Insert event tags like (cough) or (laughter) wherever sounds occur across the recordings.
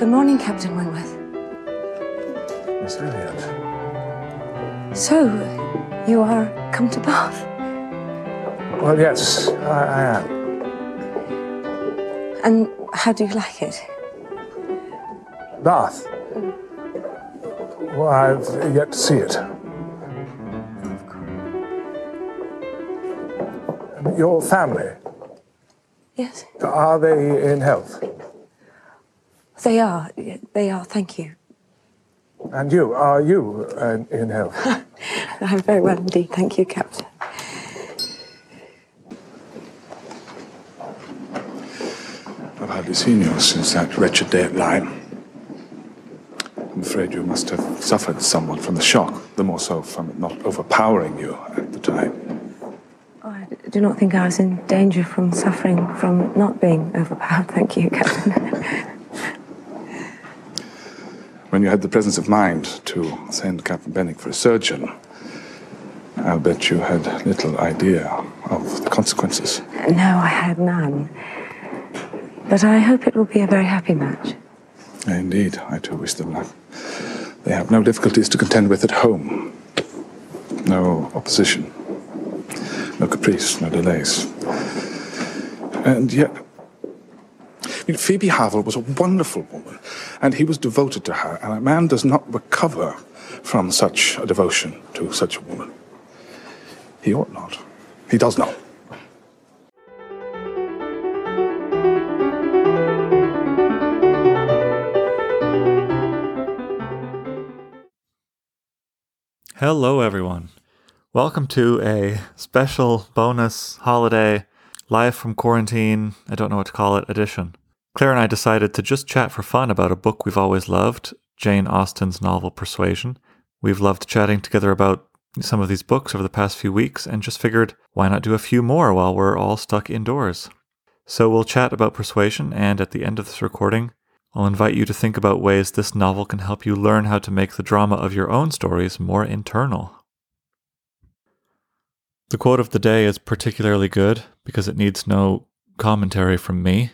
Good morning, Captain Wentworth. Miss Elliot. So, you are come to Bath? Well, yes, I, I am. And how do you like it? Bath. Well, I've yet to see it. Your family, Yes, are they in health? They are. They are, thank you. And you, are you uh, in health? (laughs) I'm very well indeed, thank you, Captain. I've hardly seen you since that wretched day at Lyme. I'm afraid you must have suffered somewhat from the shock, the more so from it not overpowering you at the time. I do not think I was in danger from suffering from not being overpowered, (laughs) thank you, Captain. (laughs) When you had the presence of mind to send Captain Benwick for a surgeon, I'll bet you had little idea of the consequences. no, I had none. But I hope it will be a very happy match. Indeed, I too wish them luck. They have no difficulties to contend with at home. No opposition. No caprice, no delays. And yet, mean, Phoebe Harville was a wonderful woman, and he was devoted to her, and a man does not recover from such a devotion to such a woman. He ought not. He does not. Hello, everyone. Welcome to a special bonus holiday live from quarantine, I don't know what to call it, edition. Claire and I decided to just chat for fun about a book we've always loved, Jane Austen's novel Persuasion. We've loved chatting together about some of these books over the past few weeks and just figured why not do a few more while we're all stuck indoors. So we'll chat about Persuasion, and at the end of this recording, I'll invite you to think about ways this novel can help you learn how to make the drama of your own stories more internal. The quote of the day is particularly good because it needs no commentary from me.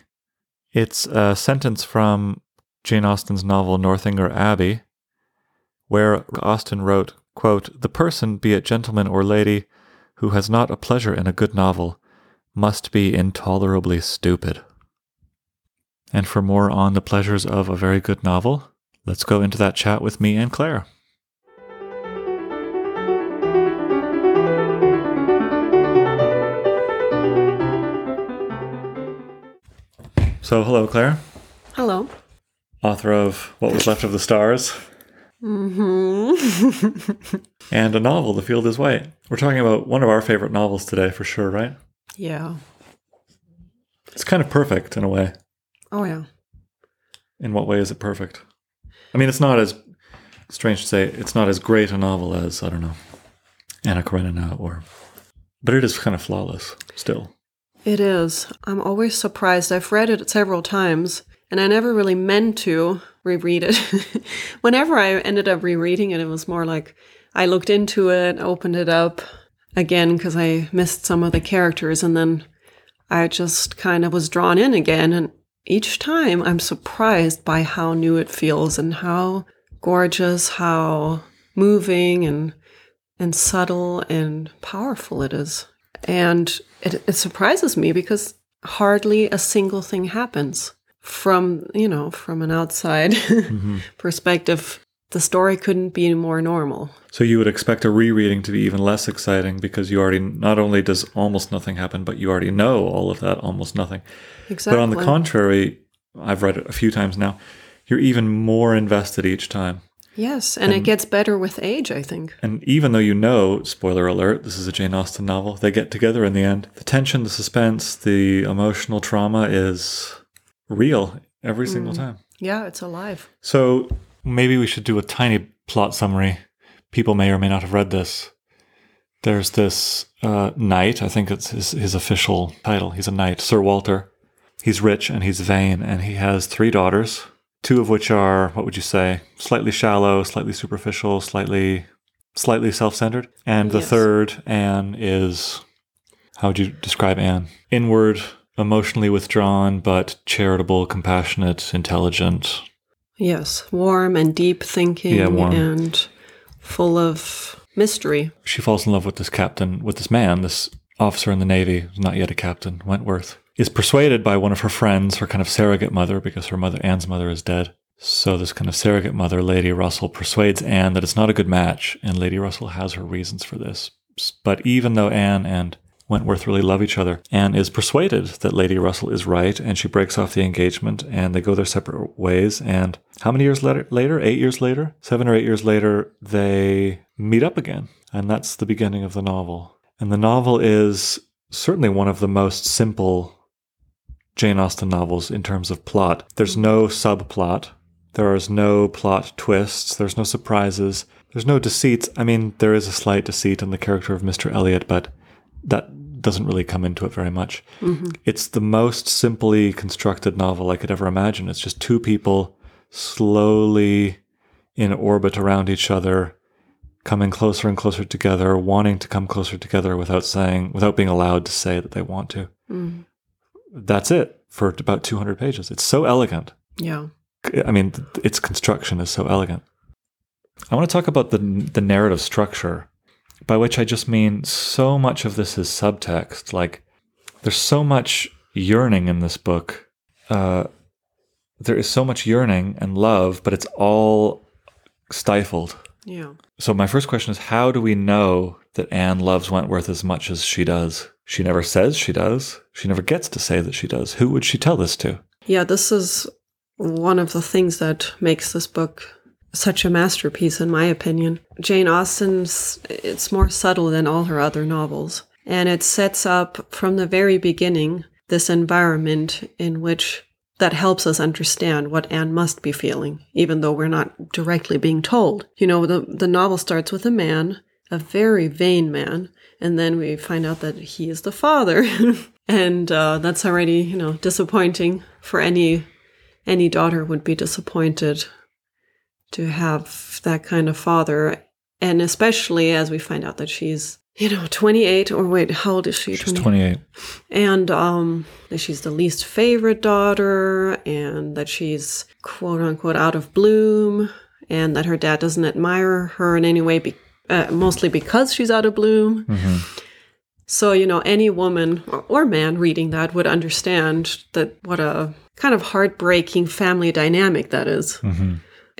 It's a sentence from Jane Austen's novel Northanger Abbey, where Austen wrote, quote, The person, be it gentleman or lady, who has not a pleasure in a good novel, must be intolerably stupid. And for more on the pleasures of a very good novel, let's go into that chat with me and Claire. So, hello, Claire, Hello. author of What Was Left of the Stars Mm-hmm. (laughs) and a novel, The Field is White. We're talking about one of our favorite novels today, for sure, right? yeah. It's kind of perfect in a way. Oh yeah. In what way is it perfect? I mean, it's not as strange to say. It's not as great a novel as I don't know, Anna Karenina or, but it is kind of flawless still. It is. I'm always surprised. I've read it several times and I never really meant to reread it. (laughs) Whenever I ended up rereading it, it was more like I looked into it, opened it up again because I missed some of the characters and then I just kind of was drawn in again and each time I'm surprised by how new it feels and how gorgeous, how moving and and subtle and powerful it is. And it, it surprises me because hardly a single thing happens from, you know, from an outside (laughs) mm-hmm. perspective. The story couldn't be more normal. So you would expect a rereading to be even less exciting because you already not only does almost nothing happen, but you already know all of that almost nothing. Exactly. But on the contrary, I've read it a few times now. You're even more invested each time. Yes, and, it gets better with age, I think. And even though you know, spoiler alert, this is a Jane Austen novel, they get together in the end. The tension, the suspense, the emotional trauma is real every single time. Yeah, it's alive. So maybe we should do a tiny plot summary. People may or may not have read this. There's this uh, knight, I think it's his, his official title. He's a knight, Sir Walter. He's rich and he's vain, and he has three daughters, two of which are, what would you say, slightly shallow, slightly superficial, slightly slightly self-centered. And the Yes. third, Anne, is how would you describe Anne? Inward, emotionally withdrawn, but charitable, compassionate, intelligent, Yes, warm and deep thinking Yeah, warm. and full of mystery. She falls in love with this captain, with this man, this officer in the Navy, who's not yet a captain, Wentworth, is persuaded by one of her friends, her kind of surrogate mother, because her mother, Anne's mother, is dead. So this kind of surrogate mother, Lady Russell, persuades Anne that it's not a good match, and Lady Russell has her reasons for this. But even though Anne and Wentworth really love each other, Anne is persuaded that Lady Russell is right, and she breaks off the engagement, and they go their separate ways. And how many years later? Later, eight years later, seven or eight years later, they meet up again, and that's the beginning of the novel. And the novel is certainly one of the most simple Jane Austen novels in terms of plot. There's no subplot. There is no plot twists. There's no surprises. There's no deceits. I mean, there is a slight deceit in the character of Mr. Elliot, but that doesn't really come into it very much. Mm-hmm. It's the most simply constructed novel I could ever imagine. It's just two people slowly in orbit around each other, coming closer and closer together, wanting to come closer together without saying, without being allowed to say that they want to. Mm-hmm. That's it for about 200 pages. It's so elegant. Yeah. I mean, its construction is so elegant. I want to talk about the the narrative structure, by which I just mean so much of this is subtext. Like, there's so much yearning in this book. Uh, there is so much yearning and love, but it's all stifled. Yeah. So my first question is, how do we know that Anne loves Wentworth as much as she does? She never says she does. She never gets to say that she does. Who would she tell this to? Yeah, this is one of the things that makes this book such a masterpiece, in my opinion. Jane Austen's, it's more subtle than all her other novels. And it sets up from the very beginning this environment in which that helps us understand what Anne must be feeling, even though we're not directly being told. You know, the, the novel starts with a man, a very vain man, and then we find out that he is the father. (laughs) and uh, that's already, you know, disappointing for any any daughter would be disappointed to have that kind of father. And especially as we find out that she's, you know, 28 or wait, how old is she? She's 28. and um that she's the least favorite daughter and that she's quote unquote out of bloom and that her dad doesn't admire her in any way be- uh, mostly because she's out of bloom. So you know any woman or, man reading that would understand that what a kind of heartbreaking family dynamic that is.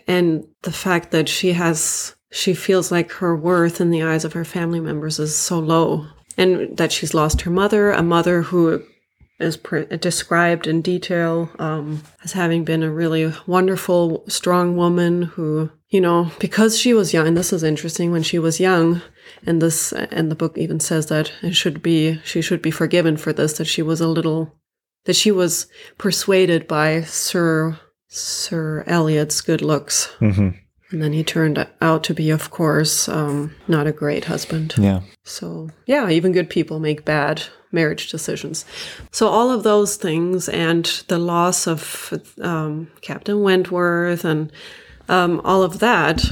and the fact that she has she feels like her worth in the eyes of her family members is so low. And that she's lost her mother a mother who is pr- described in detail um, as having been a really wonderful strong woman who you know because she was young and this is interesting when she was young and this and the book even says that it should be she should be forgiven for this that she was a little that she was persuaded by sir sir Elliot's good looks and then he turned out to be, of course, um, not a great husband. Yeah. So, yeah, even good people make bad marriage decisions. So, all of those things and the loss of um, Captain Wentworth and um, all of that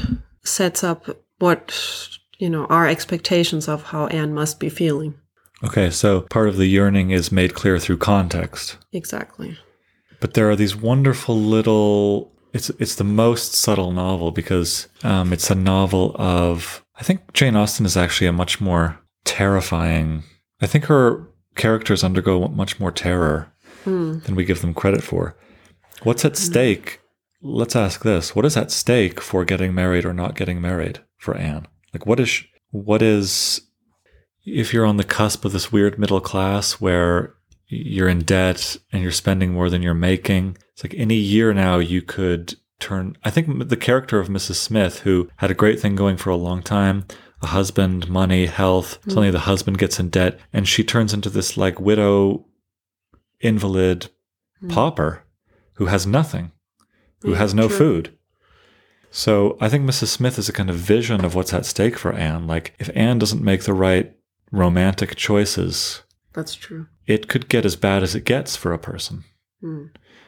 sets up what, you know, our expectations of how Anne must be feeling. Okay, so part of the yearning is made clear through context. Exactly. But there are these wonderful little. It's it's the most subtle novel because um, it's a novel of. I think Jane Austen is actually a much more terrifying. I think her characters undergo much more terror than we give them credit for. What's at stake? Let's ask this: What is at stake for getting married or not getting married for Anne? Like, what is what is if you're on the cusp of this weird middle class where you're in debt and you're spending more than you're making, it's like any year now you could turn. I think the character of Mrs. Smith, who had a great thing going for a long time, a husband, money, health. Mm. Suddenly the husband gets in debt and she turns into this like widow, invalid mm. pauper who has nothing, who has no true. food. So I think Mrs. Smith is a kind of vision of what's at stake for Anne. Like if Anne doesn't make the right romantic choices, That's true. it could get as bad as it gets for a person. Hmm.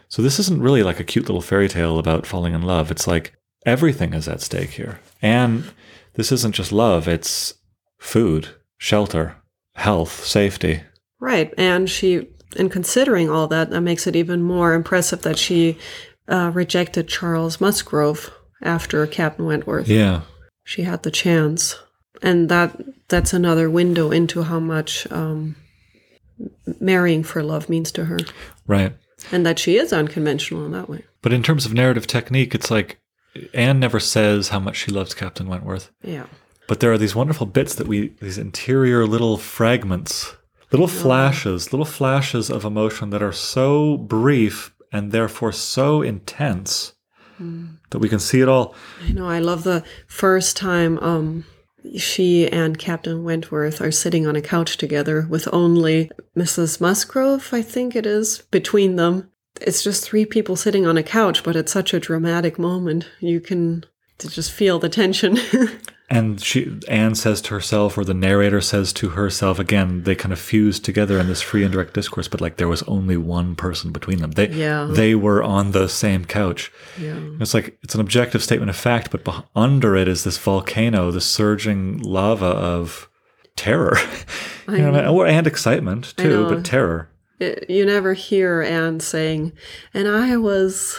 So this isn't really like a cute little fairy tale about falling in love. It's like everything is at stake here. And this isn't just love, it's food, shelter, health, safety. Right. And she, in considering all that, that makes it even more impressive that she uh, rejected Charles Musgrove after Captain Wentworth. Yeah. She had the chance, and that that's another window into how much um, marrying for love means to her, Right. and that she is unconventional in that way. But in terms of narrative technique, it's like Anne never says how much she loves Captain Wentworth. Yeah. But there are these wonderful bits that we, these interior little fragments, little flashes, little flashes of emotion that are so brief and therefore so intense that we can see it all. I know. I love the first time um, she and Captain Wentworth are sitting on a couch together with only Mrs. Musgrove, I think it is, between them. It's just three people sitting on a couch, but it's such a dramatic moment. You can to just feel the tension. (laughs) And she, Anne says to herself, or the narrator says to herself, again, they kind of fuse together in this free and direct discourse, but like there was only one person between them. They, Yeah. they were on the same couch. yeah. It's like it's an objective statement of fact, but under it is this volcano, this surging lava of terror, (laughs) you know, what I mean? or and excitement too, but terror. It- you never hear Anne saying, and I was.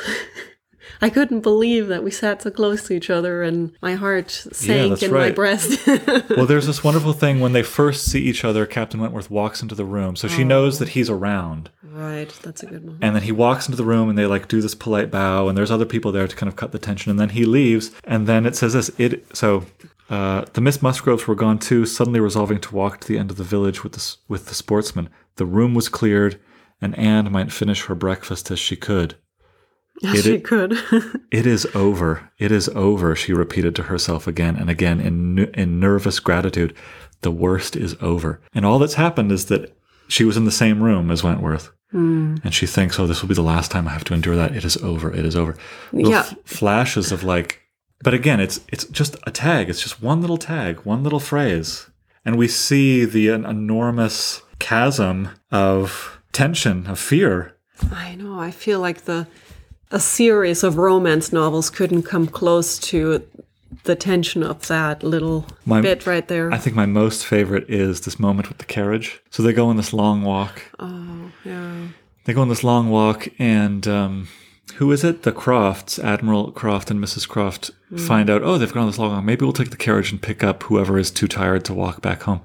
I couldn't believe that we sat so close to each other and my heart sank that's in my breast. (laughs) Well, there's this wonderful thing when they first see each other. Captain Wentworth walks into the room, so she knows that he's around, right, that's a good one. and then he walks into the room, and they like do this polite bow, and there's other people there to kind of cut the tension, and then he leaves, and then it says this. It so. Uh, the Miss Musgroves were gone too, suddenly resolving to walk to the end of the village with the, with the sportsmen. The room was cleared, and Anne might finish her breakfast as she could. Yes, it- she could. (laughs) It is over. It is over, she repeated to herself again and again in, in nervous gratitude. The worst is over. And all that's happened is that she was in the same room as Wentworth. Hmm. And she thinks, oh, this will be the last time I have to endure that. It is over. It is over. Little Yeah. f- flashes of like, but again, it's it's just a tag. It's just one little tag, one little phrase, and we see the en- enormous chasm of tension, of fear. I know. I feel like the a series of romance novels couldn't come close to the tension of that little My- bit right there. I think my most favorite is this moment with the carriage. So they go on this long walk. oh, yeah. They go on this long walk, and um, who is it? The Crofts, Admiral Croft and Mrs. Croft, find out, oh, they've gone on this long walk. Maybe we'll take the carriage and pick up whoever is too tired to walk back home.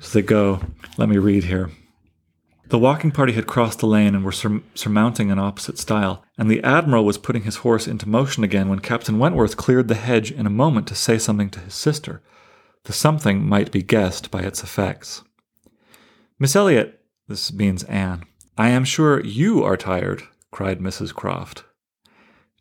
So they go. Let me read here. The walking party had crossed the lane and were sur- surmounting an opposite stile, and the Admiral was putting his horse into motion again when Captain Wentworth cleared the hedge in a moment to say something to his sister. The something might be guessed by its effects. Miss Elliot, this means Anne, I am sure you are tired, cried Mrs. Croft.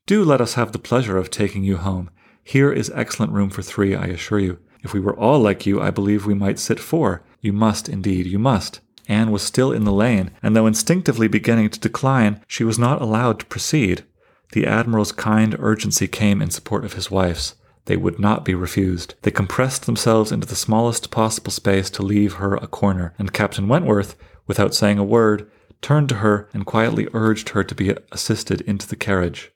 Do let us have the pleasure of taking you home. Here is excellent room for three, I assure you. If we were all like you, I believe we might sit four. You must, indeed, you must. Anne was still in the lane, and though instinctively beginning to decline, she was not allowed to proceed. The Admiral's kind urgency came in support of his wife's. They would not be refused. They compressed themselves into the smallest possible space to leave her a corner, and Captain Wentworth, without saying a word, turned to her and quietly urged her to be assisted into the carriage.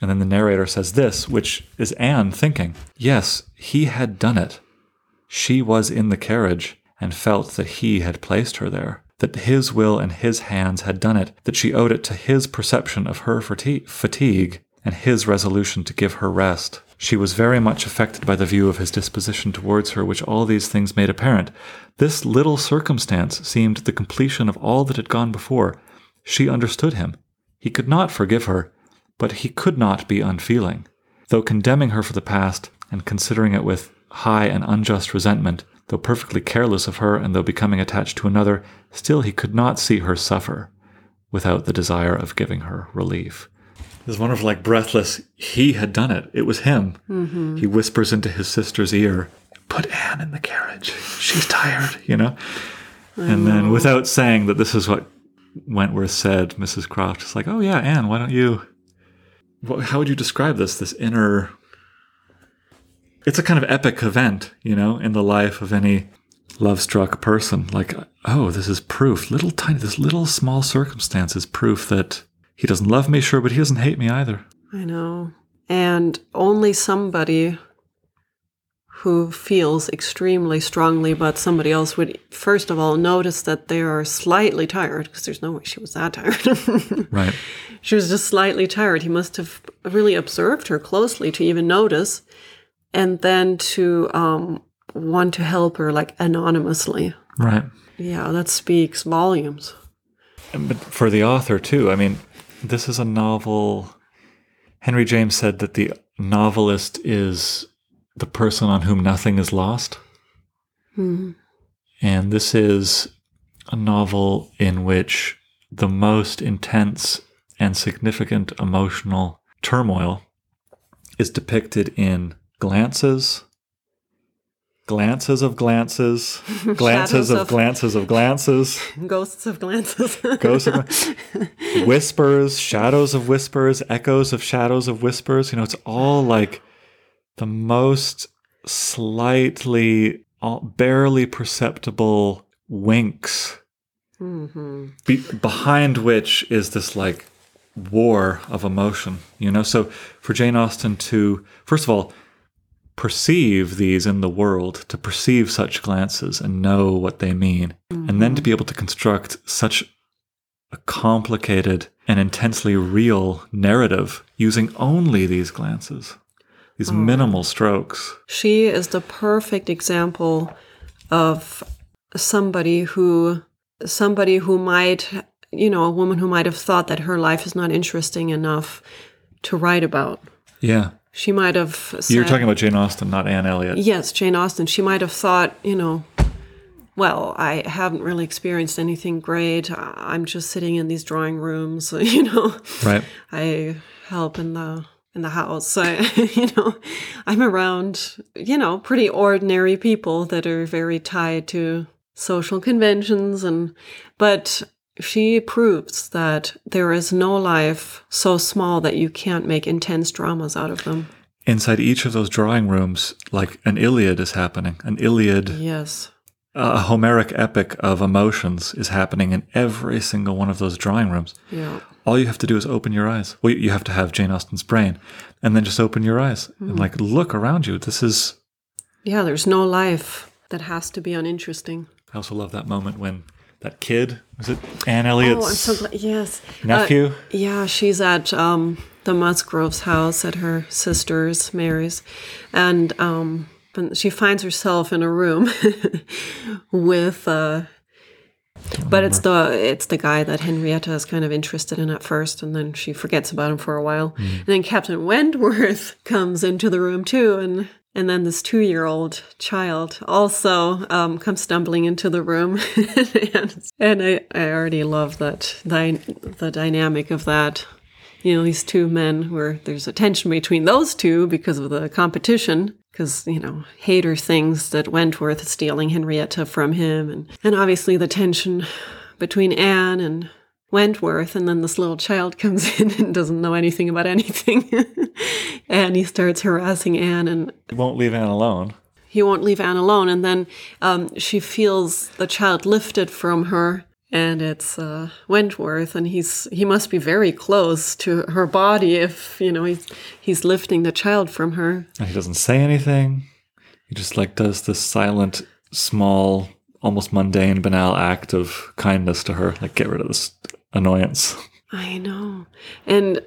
And then the narrator says this, which is Anne thinking, Yes, he had done it. She was in the carriage and felt that he had placed her there, that his will and his hands had done it, that she owed it to his perception of her fati- fatigue and his resolution to give her rest. She was very much affected by the view of his disposition towards her, which all these things made apparent. This little circumstance seemed the completion of all that had gone before. She understood him. He could not forgive her, but he could not be unfeeling. Though condemning her for the past, and considering it with high and unjust resentment, though perfectly careless of her, and though becoming attached to another, still he could not see her suffer without the desire of giving her relief. This wonderful, like breathless, he had done it. It was him. Mm-hmm. He whispers into his sister's ear, Put Anne in the carriage. She's tired, you know? And then, oh. without saying that this is what Wentworth said, Mrs. Croft is like, Oh, yeah, Anne, why don't you? How would you describe this? This inner. It's a kind of epic event, you know, in the life of any love struck person. Like, oh, this is proof. Little tiny, this little small circumstance is proof that he doesn't love me, sure, but he doesn't hate me either. I know. And only somebody who feels extremely strongly about somebody else would first of all notice that they are slightly tired because there's no way she was that tired. (laughs) Right. she was just slightly tired. He must have really observed her closely to even notice, and then to um, want to help her like anonymously. Right. Yeah, that speaks volumes. But for the author, too, I mean, this is a novel. Henry James said that the novelist is the person on whom nothing is lost. And this is a novel in which the most intense and significant emotional turmoil is depicted in glances, glances of glances, (laughs) glances of, of- glances (laughs) of glances, Ghosts of glances. ghosts (laughs) of whispers, shadows of whispers, echoes of shadows of whispers. You know, it's all like the most slightly, uh, barely perceptible winks, mm-hmm. be- behind which is this like war of emotion. You know, so for Jane Austen to, first of all, perceive these in the world, to perceive such glances and know what they mean, and then to mm-hmm. be able to construct such a complicated and intensely real narrative using only these glances, these oh. minimal strokes. She is the perfect example of somebody who somebody who might you know a woman who might have thought that her life is not interesting enough to write about. Yeah. She might have said, You're talking about Jane Austen, not Anne Elliot. Yes, Jane Austen. She might have thought, you know, well, I haven't really experienced anything great. I'm just sitting in these drawing rooms, (laughs) you know. Right. I help in the in the house. I, (laughs) you know, I'm around, you know, pretty ordinary people that are very tied to social conventions and but she proves that there is no life so small that you can't make intense dramas out of them. Inside each of those drawing rooms, like an Iliad is happening. An Iliad, Yes. a Homeric epic of emotions is happening in every single one of those drawing rooms. Yeah. All you have to do is open your eyes. Well, you have to have Jane Austen's brain, and then just open your eyes and mm-hmm. like look around you. This is. Yeah, there's no life that has to be uninteresting. I also love that moment when that kid was it Anne Elliot's oh, I'm so glad. Yes. nephew. Uh, yeah, she's at um, the Musgroves' house at her sister's, Mary's, and um, she finds herself in a room (laughs) with. Uh, but it's the it's the guy that Henrietta is kind of interested in at first, and then she forgets about him for a while. And then Captain Wentworth (laughs) comes into the room too, and and then this two year old child also um, comes stumbling into the room, (laughs) and, and I, I already love that dy- the dynamic of that. You know, these two men where there's a tension between those two because of the competition. Because, you know, Hayter thinks that Wentworth is stealing Henrietta from him. And, and obviously the tension between Anne and Wentworth. And then this little child (laughs) comes in and doesn't know anything about anything. (laughs) and he starts harassing Anne and He won't leave Anne alone. he won't leave Anne alone. And then um, she feels the child lifted from her, and it's uh, Wentworth, and he's he must be very close to her body if you know he's he's lifting the child from her. And he doesn't say anything. He just like does this silent, small, almost mundane, banal act of kindness to her. Like get rid of this annoyance. I know, and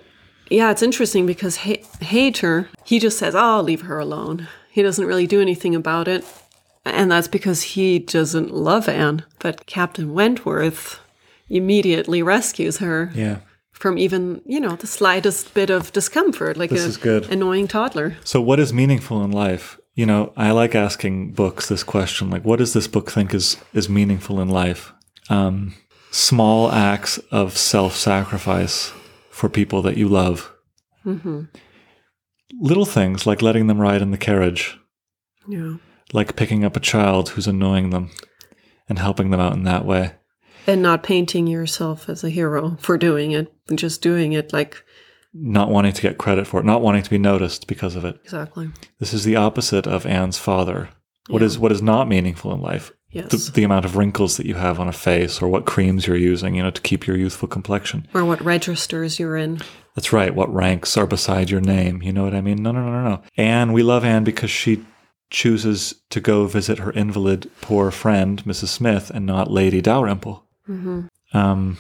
yeah, it's interesting because ha- Hayter he just says, "Oh, leave her alone." He doesn't really do anything about it. And that's because he doesn't love Anne. But Captain Wentworth immediately rescues her. Yeah. from even you know the slightest bit of discomfort, like This a is good. annoying toddler. So, what is meaningful in life? You know, I like asking books this question: like, what does this book think is is meaningful in life? Um, small acts of self-sacrifice for people that you love. Mm-hmm. Little things like letting them ride in the carriage, Yeah, like picking up a child who's annoying them, and helping them out in that way. and not painting yourself as a hero for doing it, just doing it like Not wanting to get credit for it, not wanting to be noticed because of it. exactly. This is the opposite of Anne's father. What is what is not meaningful in life? Yes, the, the amount of wrinkles that you have on a face or what creams you're using, you know, to keep your youthful complexion. or what registers you're in. That's right. What ranks are beside your name. You know what I mean? No, no, no, no, no. Anne, we love Anne because she chooses to go visit her invalid poor friend, Mrs. Smith, and not Lady Dalrymple. Um,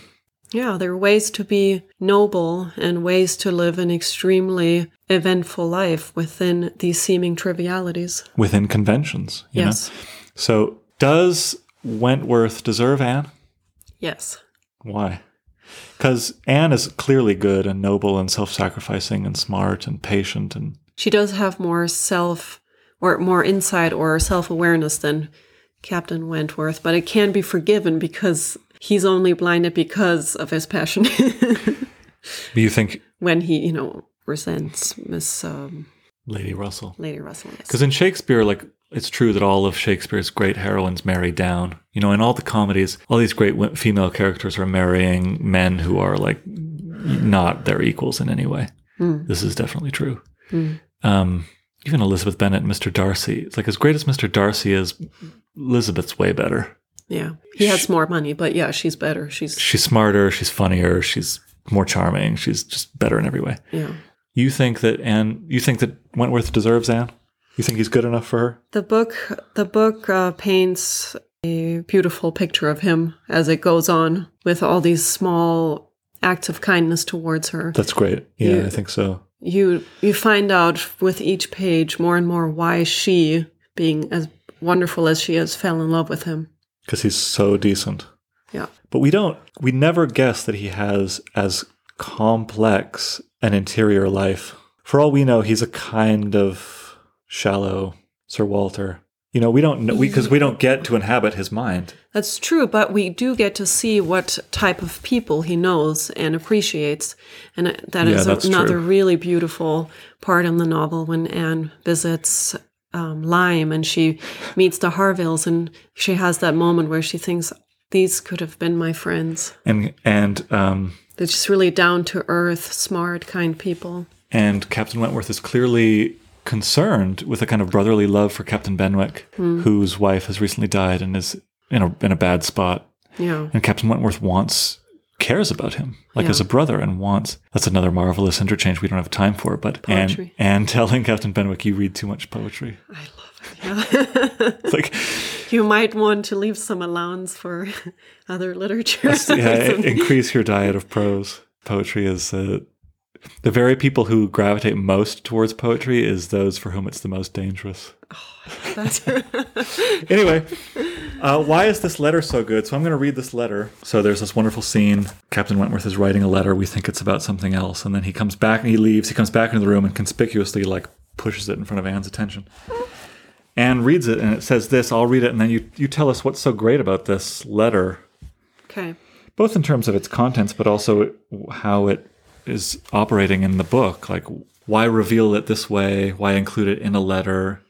Yeah, there are ways to be noble and ways to live an extremely eventful life within these seeming trivialities. within conventions. You Yes. Know? So, does Wentworth deserve Anne? Yes. Why? Because Anne is clearly good and noble and self sacrificing and smart and patient and She does have more self or more insight or self awareness than Captain Wentworth, but it can be forgiven because he's only blinded because of his passion Do (laughs) you think when he, you know, resents Miss um, Lady Russell. Lady Russell. yes. Because in Shakespeare, like it's true that all of Shakespeare's great heroines marry down. You know, in all the comedies, all these great female characters are marrying men who are like not their equals in any way. This is definitely true. Um, even Elizabeth Bennet Mr. Darcy. It's like as great as Mr. Darcy is, Elizabeth's way better. Yeah. He has more money, but yeah, she's better. She's, She's smarter. She's funnier. She's more charming. She's just better in every way. yeah. You think that Anne? You think that Wentworth deserves Anne? You think he's good enough for her? The book, the book uh, paints a beautiful picture of him as it goes on with all these small acts of kindness towards her. That's great. Yeah, Yeah. I think so. you you find out with each page more and more why she, being as wonderful as she is, fell in love with him. because he's so decent. Yeah. But we don't, we never guess that he has as complex an interior life. For all we know, he's a kind of shallow Sir Walter. You know, we don't know because we don't get to inhabit his mind. That's true, but we do get to see what type of people he knows and appreciates. And that Yeah, that's another true. really beautiful part in the novel when Anne visits um, Lyme and she meets the Harvilles and she has that moment where she thinks, these could have been my friends. And and um They're just really down to earth, smart, kind people. and Captain Wentworth is clearly concerned with a kind of brotherly love for Captain Benwick, whose wife has recently died and is in a in a bad spot. Yeah. And Captain Wentworth wants cares about him like Yeah. as a brother and wants that's another marvelous interchange we don't have time for but and and telling Captain Benwick you read too much poetry I love it. Yeah. it's (laughs) like (laughs) you might want to leave some allowance for (laughs) other literature. yeah, increase your diet of prose poetry is uh, the very people who gravitate most towards poetry is those for whom it's the most dangerous That's- (laughs) anyway, uh, why is this letter so good? So I'm going to read this letter. So there's this wonderful scene. Captain Wentworth is writing a letter. We think it's about something else, and then he comes back and he leaves. He comes back into the room and conspicuously like pushes it in front of Anne's attention. Anne reads it and it says this. I'll read it, and then you you tell us what's so great about this letter, okay. both in terms of its contents, but also how it is operating in the book. Like why reveal it this way? Why include it in a letter?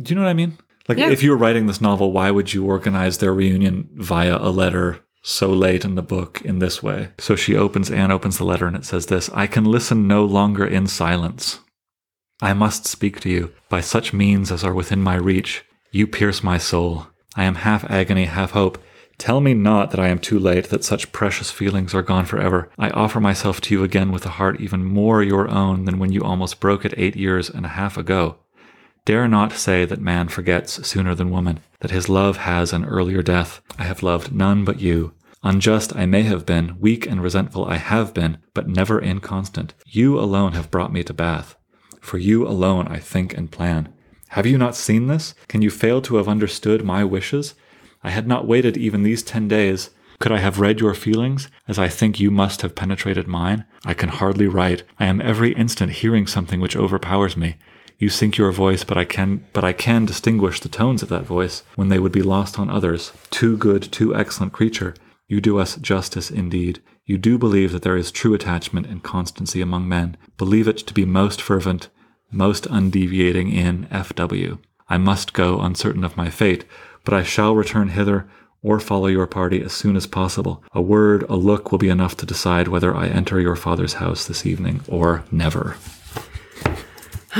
Do you know what I mean? Like, Yeah. if you were writing this novel, why would you organize their reunion via a letter so late in the book in this way? So she opens, Anne opens the letter, and it says this I can listen no longer in silence. I must speak to you by such means as are within my reach. You pierce my soul. I am half agony, half hope. Tell me not that I am too late, that such precious feelings are gone forever. I offer myself to you again with a heart even more your own than when you almost broke it eight years and a half ago. Dare not say that man forgets sooner than woman, that his love has an earlier death. I have loved none but you. Unjust I may have been, weak and resentful I have been, but never inconstant. You alone have brought me to Bath. For you alone I think and plan. Have you not seen this? Can you fail to have understood my wishes? I had not waited even these ten days. Could I have read your feelings, as I think you must have penetrated mine? I can hardly write. I am every instant hearing something which overpowers me. You sink your voice, but I can but I can distinguish the tones of that voice when they would be lost on others. Too good, too excellent creature. You do us justice indeed. You do believe that there is true attachment and constancy among men. Believe it to be most fervent, most undeviating in F.W. I must go, uncertain of my fate, but I shall return hither or follow your party as soon as possible. A word, a look will be enough to decide whether I enter your father's house this evening or never. (sighs)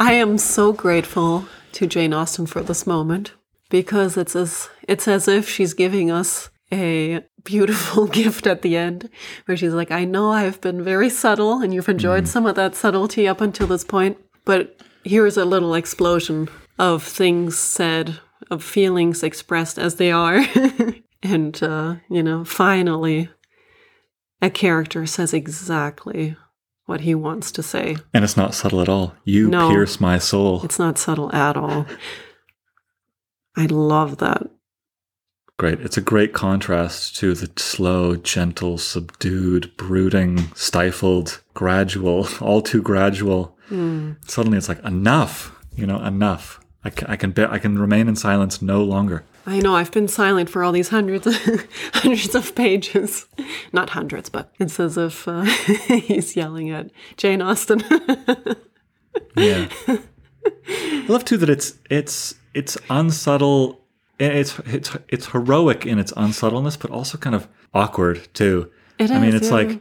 I am so grateful to Jane Austen for this moment because it's as it's as if she's giving us a beautiful (laughs) gift at the end where she's like, I know I've been very subtle and you've enjoyed some of that subtlety up until this point, but here's a little explosion of things said, of feelings expressed as they are. (laughs) and, uh, you know, finally, a character says exactly what he wants to say. And it's not subtle at all. You No. pierce my soul. It's not subtle at all. I love that. Great. It's a great contrast to the slow, gentle, subdued, brooding, stifled, gradual, (laughs) all too gradual. Suddenly it's like enough, you know, enough. I can, I can bear, I can remain in silence no longer. I know I've been silent for all these hundreds, (laughs) hundreds of pages. Not hundreds, but it's as if uh, (laughs) he's yelling at Jane Austen. Yeah. I love too that it's it's it's unsubtle. It's it's it's heroic in its unsubtleness, but also kind of awkward too. It I mean, it's yeah. like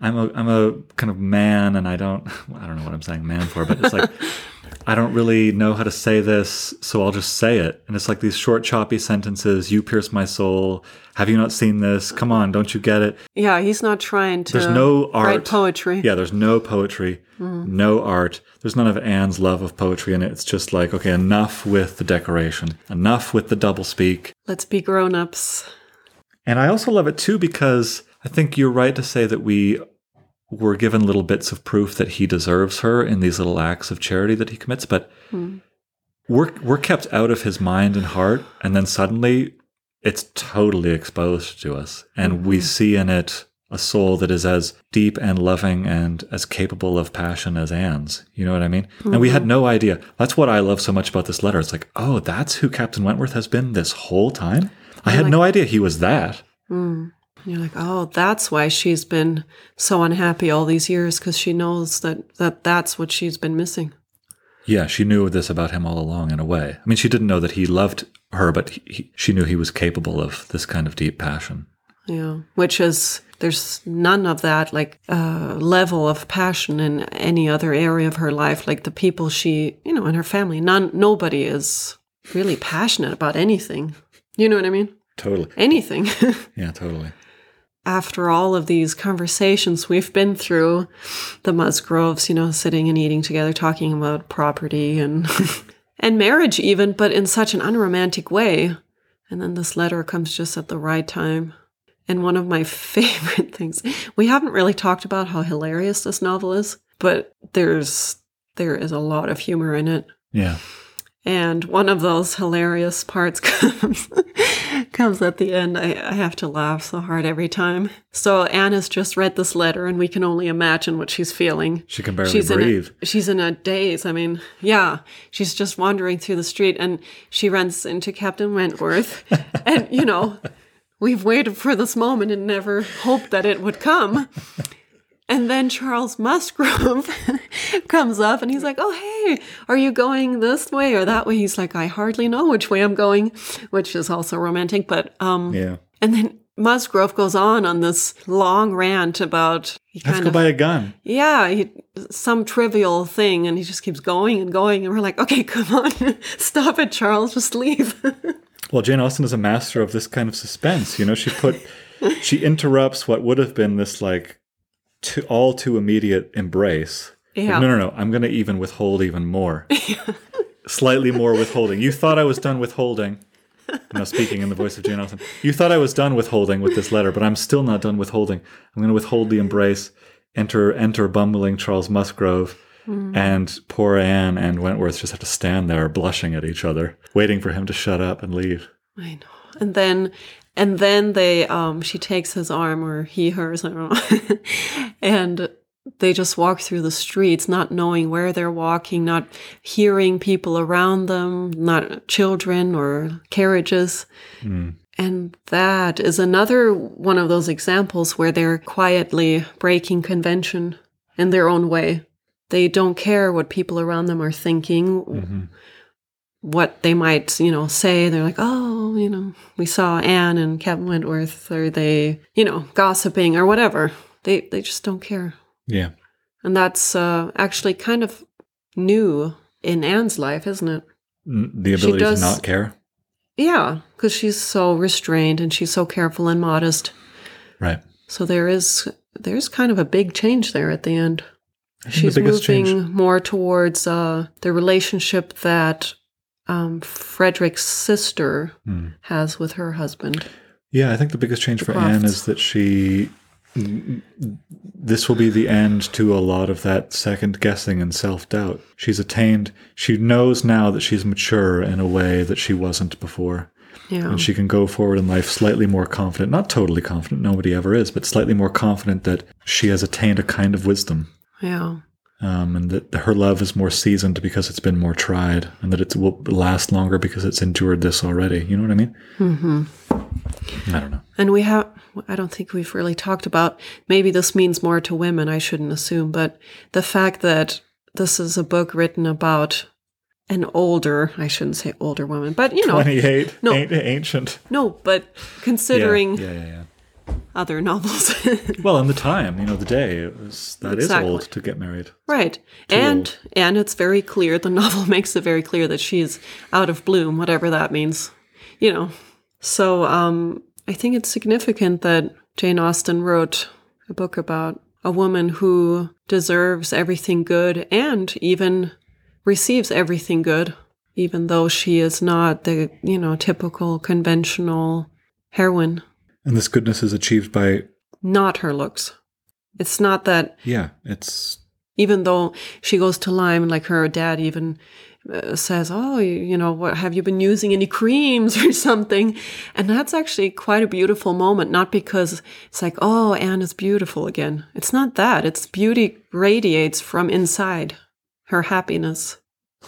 I'm a I'm a kind of man, and I don't (laughs) I don't know what I'm saying man for, but it's like (laughs) I don't really know how to say this, so I'll just say it. And it's like these short, choppy sentences. You pierce my soul. Have you not seen this? Come on, don't you get it? yeah, he's not trying to There's no art. write poetry. Yeah, there's no poetry, no art. There's none of Anne's love of poetry in it. It's just like, okay, enough with the decoration, enough with the doublespeak. Let's be grown ups. And I also love it too because I think you're right to say that we were given little bits of proof that he deserves her in these little acts of charity that he commits, but hmm. we're we're kept out of his mind and heart, and then suddenly it's totally exposed to us, and we mm-hmm. see in it a soul that is as deep and loving and as capable of passion as Anne's. You know what I mean? And we had mm-hmm. no idea. That's what I love so much about this letter. It's like, oh, that's who Captain Wentworth has been this whole time. I had no idea he was that. And you're like, oh, that's why she's been so unhappy all these years because she knows that, that that's what she's been missing. Yeah, she knew this about him all along in a way. I mean, she didn't know that he loved her, but he, he, she knew he was capable of this kind of deep passion. Yeah, which is there's none of that like uh, level of passion in any other area of her life. Like the people she, you know, in her family, none, nobody is really passionate about anything. You know what I mean? Totally. Anything. (laughs) Yeah, totally. After all of these conversations we've been through, the Musgroves, you know, sitting and eating together, talking about property and (laughs) and marriage, even, but in such an unromantic way. And then this letter comes just at the right time. And one of my (laughs) favorite things, we haven't really talked about how hilarious this novel is, but there's there is a lot of humor in it. Yeah. And one of those hilarious parts (laughs) comes comes at the end. I, I have to laugh so hard every time. So Anna's just read this letter, and we can only imagine what she's feeling. She can barely she's breathe. In a, she's in a daze. I mean, yeah, she's just wandering through the street, and she runs into Captain Wentworth, and you know, we've waited for this moment and never hoped that it would come. And then Charles Musgrove (laughs) comes up and he's like, Oh, hey, are you going this way or that way? He's like, I hardly know which way I'm going, which is also romantic. But, um, Yeah. and then Musgrove goes on on this long rant about he Let's go of, buy a gun. yeah, he, some trivial thing. And he just keeps going and going. And we're like, Okay, (laughs) come on, stop it, Charles, just leave. (laughs) Well, Jane Austen is a master of this kind of suspense. You know, she put, she interrupts what would have been this like too, all too immediate embrace. Like, Yeah. no, no, no. I'm going to even withhold even more. (laughs) Slightly more withholding. You thought I was done withholding. I'm now speaking in the voice of Jane Austen. You thought I was done withholding with this letter, but I'm still not done withholding. I'm going to withhold the embrace. Enter, enter, bumbling Charles Musgrove. Mm. And poor Anne and Wentworth just have to stand there blushing at each other, waiting for him to shut up and leave. I know. And then and then they um she takes his arm or he hers, I don't know. and they just walk through the streets not knowing where they're walking, not hearing people around them, not children or carriages. And that is another one of those examples where they're quietly breaking convention in their own way. They don't care what people around them are thinking, what they might, you know, say. They're like, oh, you know, we saw Anne and Captain Wentworth, or they, you know, gossiping or whatever. They they just don't care, Yeah. and that's uh, actually kind of new in Anne's life, isn't it? N- The ability does- to not care. Yeah, because she's so restrained and she's so careful and modest. Right. So there is there's kind of a big change there at the end. She's the moving change- more towards uh, the relationship that um, Frederick's sister Hmm. has with her husband. Yeah, I think the biggest change The for Anne is that she. This will be the end to a lot of that second guessing and self doubt. She's attained, she knows now that she's mature in a way that she wasn't before. Yeah. And she can go forward in life slightly more confident, not totally confident, nobody ever is, but slightly more confident that she has attained a kind of wisdom. yeah. Um, and that her love is more seasoned because it's been more tried, and that it will last longer because it's endured this already. You know what I mean? Mm-hmm. I don't know. And we have, I don't think we've really talked about, maybe this means more to women, I shouldn't assume, but the fact that this is a book written about an older, I shouldn't say older woman, but you know, 28 No. ancient no, but considering yeah, yeah, yeah, other novels. (laughs) well in the time you know the day it was that is Exactly. old to get married right. And old. and it's very clear, the novel (laughs) makes it very clear that she's out of bloom, whatever that means. You know. So um I think it's significant that Jane Austen wrote a book about a woman who deserves everything good and even receives everything good, even though she is not the, you know, typical conventional heroine. And this goodness is achieved by Not her looks. It's not that yeah it's even though she goes to Lyme, like her dad even uh, says, "Oh, you, you know, what have you been using any creams (laughs) or something?" And that's actually quite a beautiful moment. Not because it's like, "Oh, Anne is beautiful again." It's not that. It's beauty radiates from inside her happiness.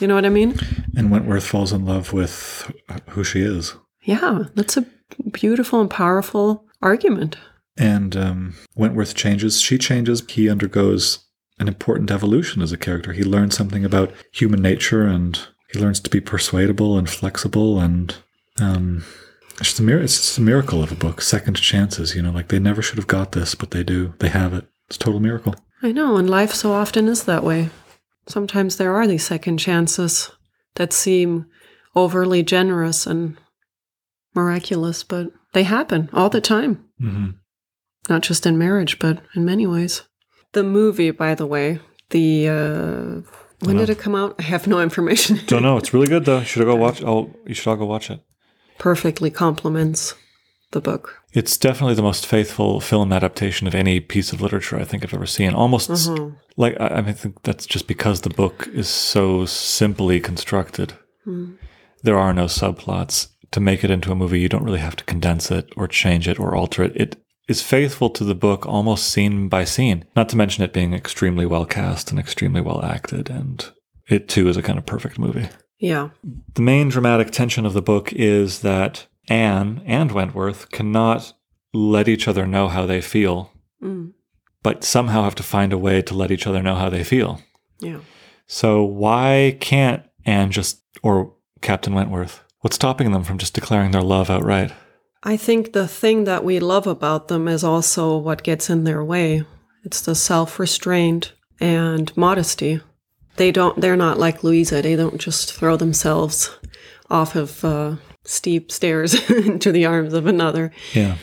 You know what I mean? and wentworth falls in love with who she is Yeah, that's a beautiful and powerful argument. and um, wentworth changes she changes he undergoes an important evolution as a character he learns something about human nature and he learns to be persuadable and flexible and um, it's just a mir- it's just a miracle of a book second chances you know like they never should have got this but they do they have it it's a total miracle I know, and life so often is that way. Sometimes there are these second chances that seem overly generous and miraculous, but they happen all the time. mm-hmm. Not just in marriage, but in many ways. The movie, by the way, the uh, when did it come out? I have no (laughs) information. don't know it's really good though you should go watch oh you should all go watch it Perfectly complements the book. It's definitely the most faithful film adaptation of any piece of literature I think I've ever seen. Almost s- Mhm. like I, I mean, I think that's just because the book is so simply constructed. There are no subplots. To make it into a movie, you don't really have to condense it or change it or alter it. It is faithful to the book almost scene by scene. Not to mention it being extremely well cast and extremely well acted, and it too is a kind of perfect movie. Yeah. The main dramatic tension of the book is that Anne and Wentworth cannot let each other know how they feel, Mm. but somehow have to find a way to let each other know how they feel. Yeah. So why can't Anne just, or Captain Wentworth, what's stopping them from just declaring their love outright? I think the thing that we love about them is also what gets in their way. It's the self-restraint and modesty. They don't. They're not like Louisa. They don't just throw themselves off of uh, steep stairs (laughs) into the arms of another. Yeah.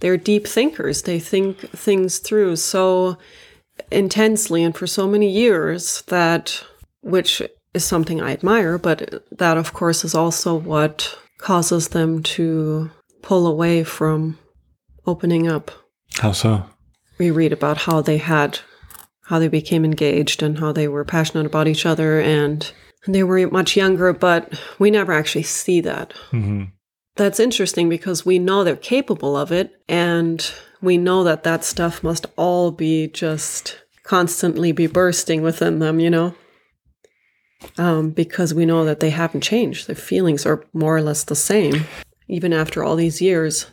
They're deep thinkers. They think things through so intensely and for so many years that, which is something I admire, but that, of course, is also what causes them to pull away from opening up. How so? We read about how they had, how they became engaged and how they were passionate about each other and they were much younger, but we never actually see that. hmm That's interesting because we know they're capable of it, and we know that that stuff must all be just constantly be bursting within them, you know? Um, because we know that they haven't changed. Their feelings are more or less the same, even after all these years.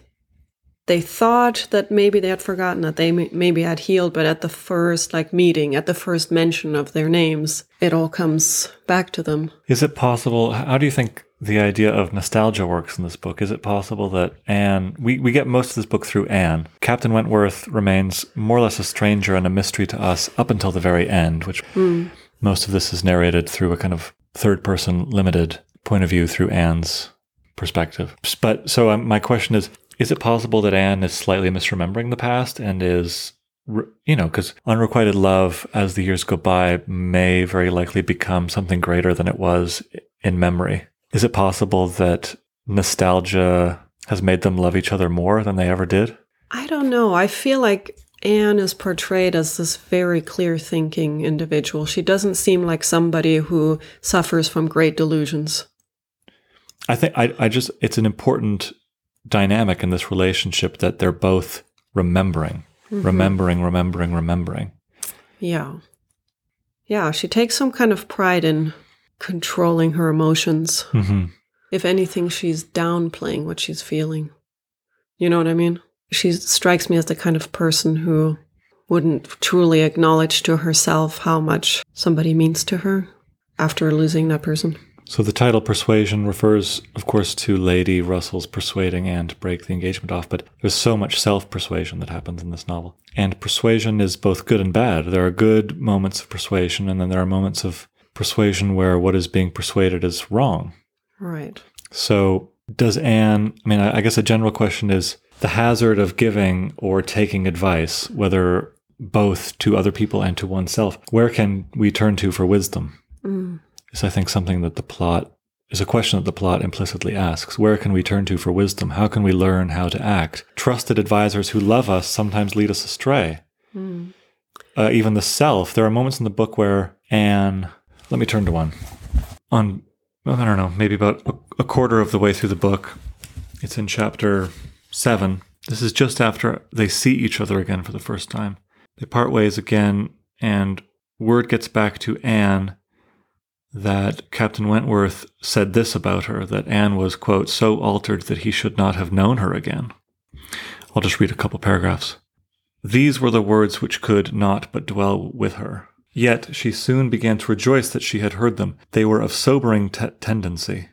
They thought that maybe they had forgotten that they may- maybe had healed, but at the first like meeting, at the first mention of their names, it all comes back to them. Is it possible? How do you think the idea of nostalgia works in this book? Is it possible that Anne, we, we get most of this book through Anne. Captain Wentworth remains more or less a stranger and a mystery to us up until the very end, which most of this is narrated through a kind of third person limited point of view through Anne's perspective. But so um, my question is is it possible that Anne is slightly misremembering the past and is you know, because unrequited love as the years go by may very likely become something greater than it was in memory. Is it possible that nostalgia has made them love each other more than they ever did? I don't know. I feel like Anne is portrayed as this very clear thinking individual. She doesn't seem like somebody who suffers from great delusions. I think I, I just it's an important dynamic in this relationship that they're both remembering, remembering, remembering, remembering. Yeah. Yeah, she takes some kind of pride in controlling her emotions. hmm If anything, she's downplaying what she's feeling. You know what I mean? She strikes me as the kind of person who wouldn't truly acknowledge to herself how much somebody means to her after losing that person. So the title Persuasion refers, of course, to Lady Russell's persuading Anne to break the engagement off, but there's so much self persuasion that happens in this novel. And persuasion is both good and bad. There are good moments of persuasion, and then there are moments of persuasion where what is being persuaded is wrong. Right. So does Anne, I mean, I I guess a general question is the hazard of giving or taking advice, whether both to other people and to oneself, where can we turn to for wisdom? Mm. is I think something that the plot is a question that the plot implicitly asks. Where can we turn to for wisdom? How can we learn how to act? Trusted advisors who love us sometimes lead us astray. Mm. Uh, even the self. There are moments in the book where Anne. Let me turn to one. On I don't know, maybe about a, a quarter of the way through the book, it's in chapter seven. This is just after they see each other again for the first time. They part ways again, and word gets back to Anne that Captain Wentworth said this about her that Anne was, quote, so altered that he should not have known her again. I'll just read a couple paragraphs. These were the words which could not but dwell with her. Yet she soon began to rejoice that she had heard them. They were of sobering te- tendency.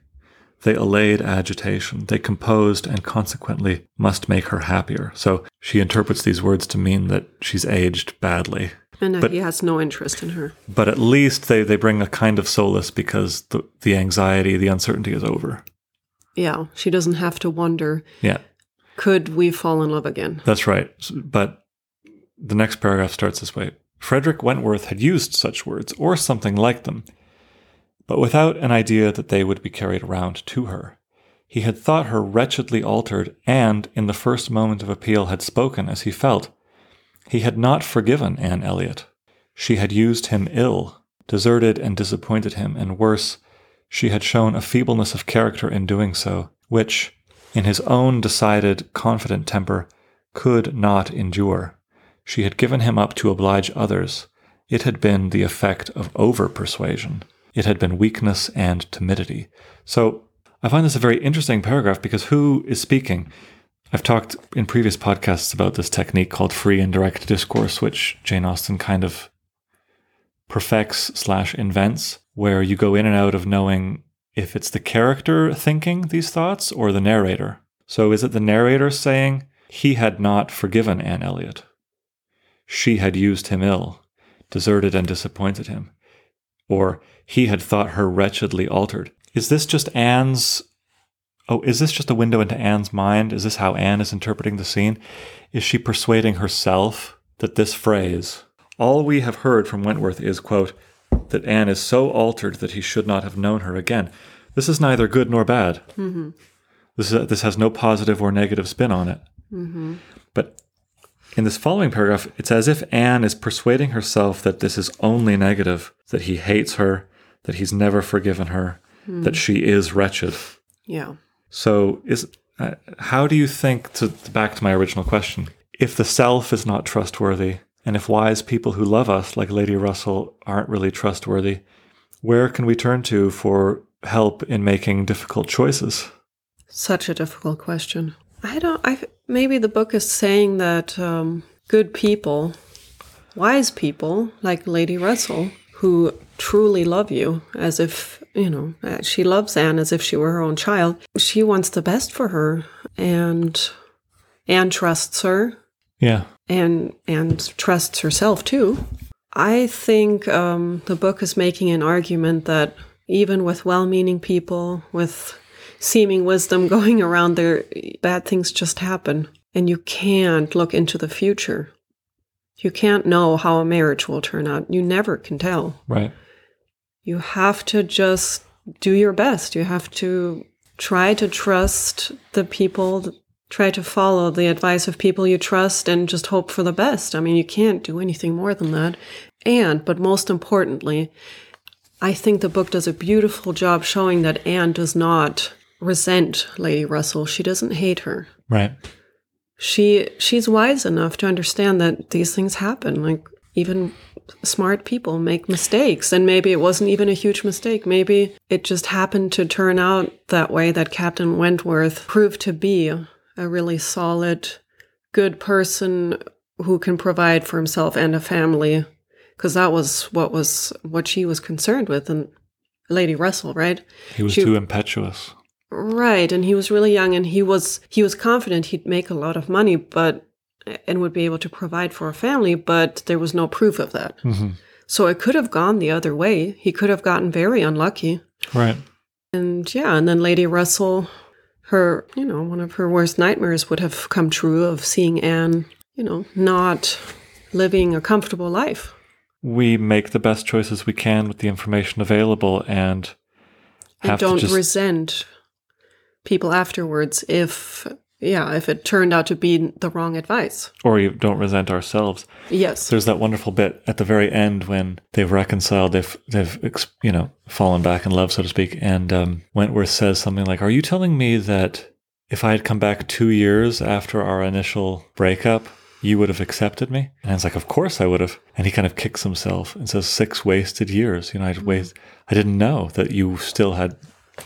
They allayed agitation. They composed and consequently must make her happier. So she interprets these words to mean that she's aged badly. And that But- he has no interest in her. But at least they, they bring a kind of solace because the, the anxiety, the uncertainty is over. Yeah, she doesn't have to wonder, Yeah, could we fall in love again? that's right. But the next paragraph starts this way Frederick Wentworth had used such words, or something like them, but without an idea that they would be carried around to her. He had thought her wretchedly altered, and in the first moment of appeal had spoken as he felt. He had not forgiven Anne Elliot. She had used him ill, deserted and disappointed him, and worse, she had shown a feebleness of character in doing so, which, in his own decided, confident temper, could not endure. She had given him up to oblige others. It had been the effect of over persuasion. It had been weakness and timidity. So I find this a very interesting paragraph because who is speaking? I've talked in previous podcasts about this technique called free indirect discourse, which Jane Austen kind of perfects slash invents, where you go in and out of knowing if it's the character thinking these thoughts or the narrator. So is it the narrator saying he had not forgiven Anne Elliot? She had used him ill, deserted and disappointed him. Or he had thought her wretchedly altered. Is this just Anne's Oh, is this just a window into Anne's mind? Is this how Anne is interpreting the scene? Is she persuading herself that this phrase, all we have heard from Wentworth is, quote, that Anne is so altered that he should not have known her again. This is neither good nor bad. Mm-hmm. This, is, this has no positive or negative spin on it. Mm-hmm. But in this following paragraph, it's as if Anne is persuading herself that this is only negative, that he hates her, that he's never forgiven her, that she is wretched. Yeah. So, is uh, how do you think to back to my original question? If the self is not trustworthy, and if wise people who love us, like Lady Russell, aren't really trustworthy, where can we turn to for help in making difficult choices? Such a difficult question. I don't. I maybe the book is saying that um, good people, wise people like Lady Russell, who truly love you, as if you know uh, she loves Anne as if she were her own child. She wants the best for her, and Anne trusts her, Yeah, and and trusts herself too. I think um, the book is making an argument that even with well-meaning people, with seeming wisdom (laughs) going around there. Bad things just happen, and you can't look into the future. You can't know how a marriage will turn out. You never can tell. Right. You have to just do your best. You have to try to trust the people, try to follow the advice of people you trust, and just hope for the best. I mean, you can't do anything more than that. And, but most importantly, I think the book does a beautiful job showing that Anne does not resent Lady Russell. She doesn't hate her. Right. She she's wise enough to understand that these things happen. Like even smart people make mistakes and maybe it wasn't even a huge mistake. Maybe it just happened to turn out that way that Captain Wentworth proved to be a really solid good person who can provide for himself and a family because that was what was what she was concerned with and Lady Russell, right? He was She- too impetuous. Right, and he was really young and he was he was confident he'd make a lot of money but and would be able to provide for a family, but there was no proof of that. hmm So it could have gone the other way. He could have gotten very unlucky. Right. And yeah, and then Lady Russell her, you know, one of her worst nightmares would have come true of seeing Anne, you know, not living a comfortable life. We make the best choices we can with the information available and And have to don't just resent people afterwards if yeah, if it turned out to be the wrong advice. or you don't resent ourselves. Yes. There's that wonderful bit at the very end when they've reconciled, they've they've you know fallen back in love, so to speak. And um, Wentworth says something like, "Are you telling me that if I had come back two years after our initial breakup, you would have accepted me?" And it's like, "Of course I would have." And he kind of kicks himself and says, six wasted years. You know, I'd waste. I didn't know that you still had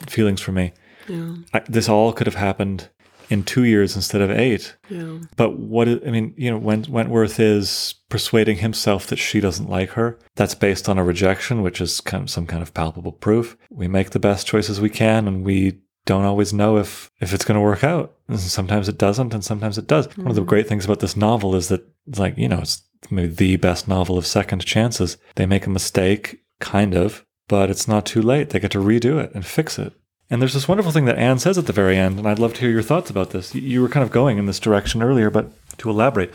feelings for me. Yeah. I, this all could have happened in two years instead of eight. Yeah. But what I mean, you know, when Wentworth is persuading himself that she doesn't like her, that's based on a rejection, which is kind of some kind of palpable proof. We make the best choices we can, and we don't always know if if it's going to work out. And sometimes it doesn't, and sometimes it does. One of the mm-hmm. great things about this novel is that, like, you know, it's maybe the best novel of second chances. They make a mistake, kind of, but it's not too late. They get to redo it and fix it. And there's this wonderful thing that Anne says at the very end, and I'd love to hear your thoughts about this. You- were kind of going in this direction earlier, but to elaborate,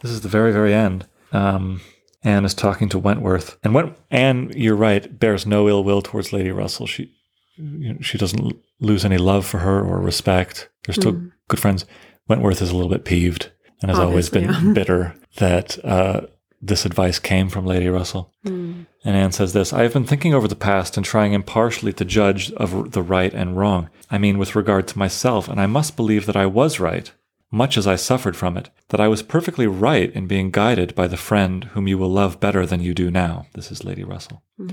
this is the very, very end. Um, Anne is talking to Wentworth, and Went- Anne, you're right, bears no ill will towards Lady Russell. She, you know, she doesn't lose any love for her or respect. They're still good friends. Wentworth is a little bit peeved and has always been yeah. (laughs) bitter that uh, this advice came from Lady Russell. Hmm. And Anne says this I have been thinking over the past and trying impartially to judge of the right and wrong. I mean, with regard to myself, and I must believe that I was right, much as I suffered from it, that I was perfectly right in being guided by the friend whom you will love better than you do now. This is Lady Russell. Hmm.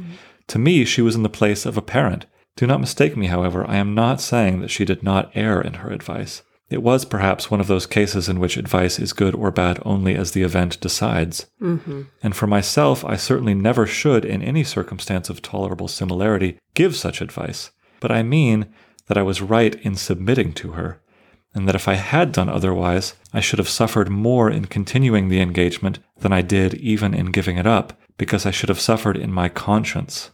To me, she was in the place of a parent. Do not mistake me, however. I am not saying that she did not err in her advice. It was perhaps one of those cases in which advice is good or bad only as the event decides. Mm-hmm. And for myself, I certainly never should, in any circumstance of tolerable similarity, give such advice. But I mean that I was right in submitting to her, and that if I had done otherwise, I should have suffered more in continuing the engagement than I did even in giving it up, because I should have suffered in my conscience.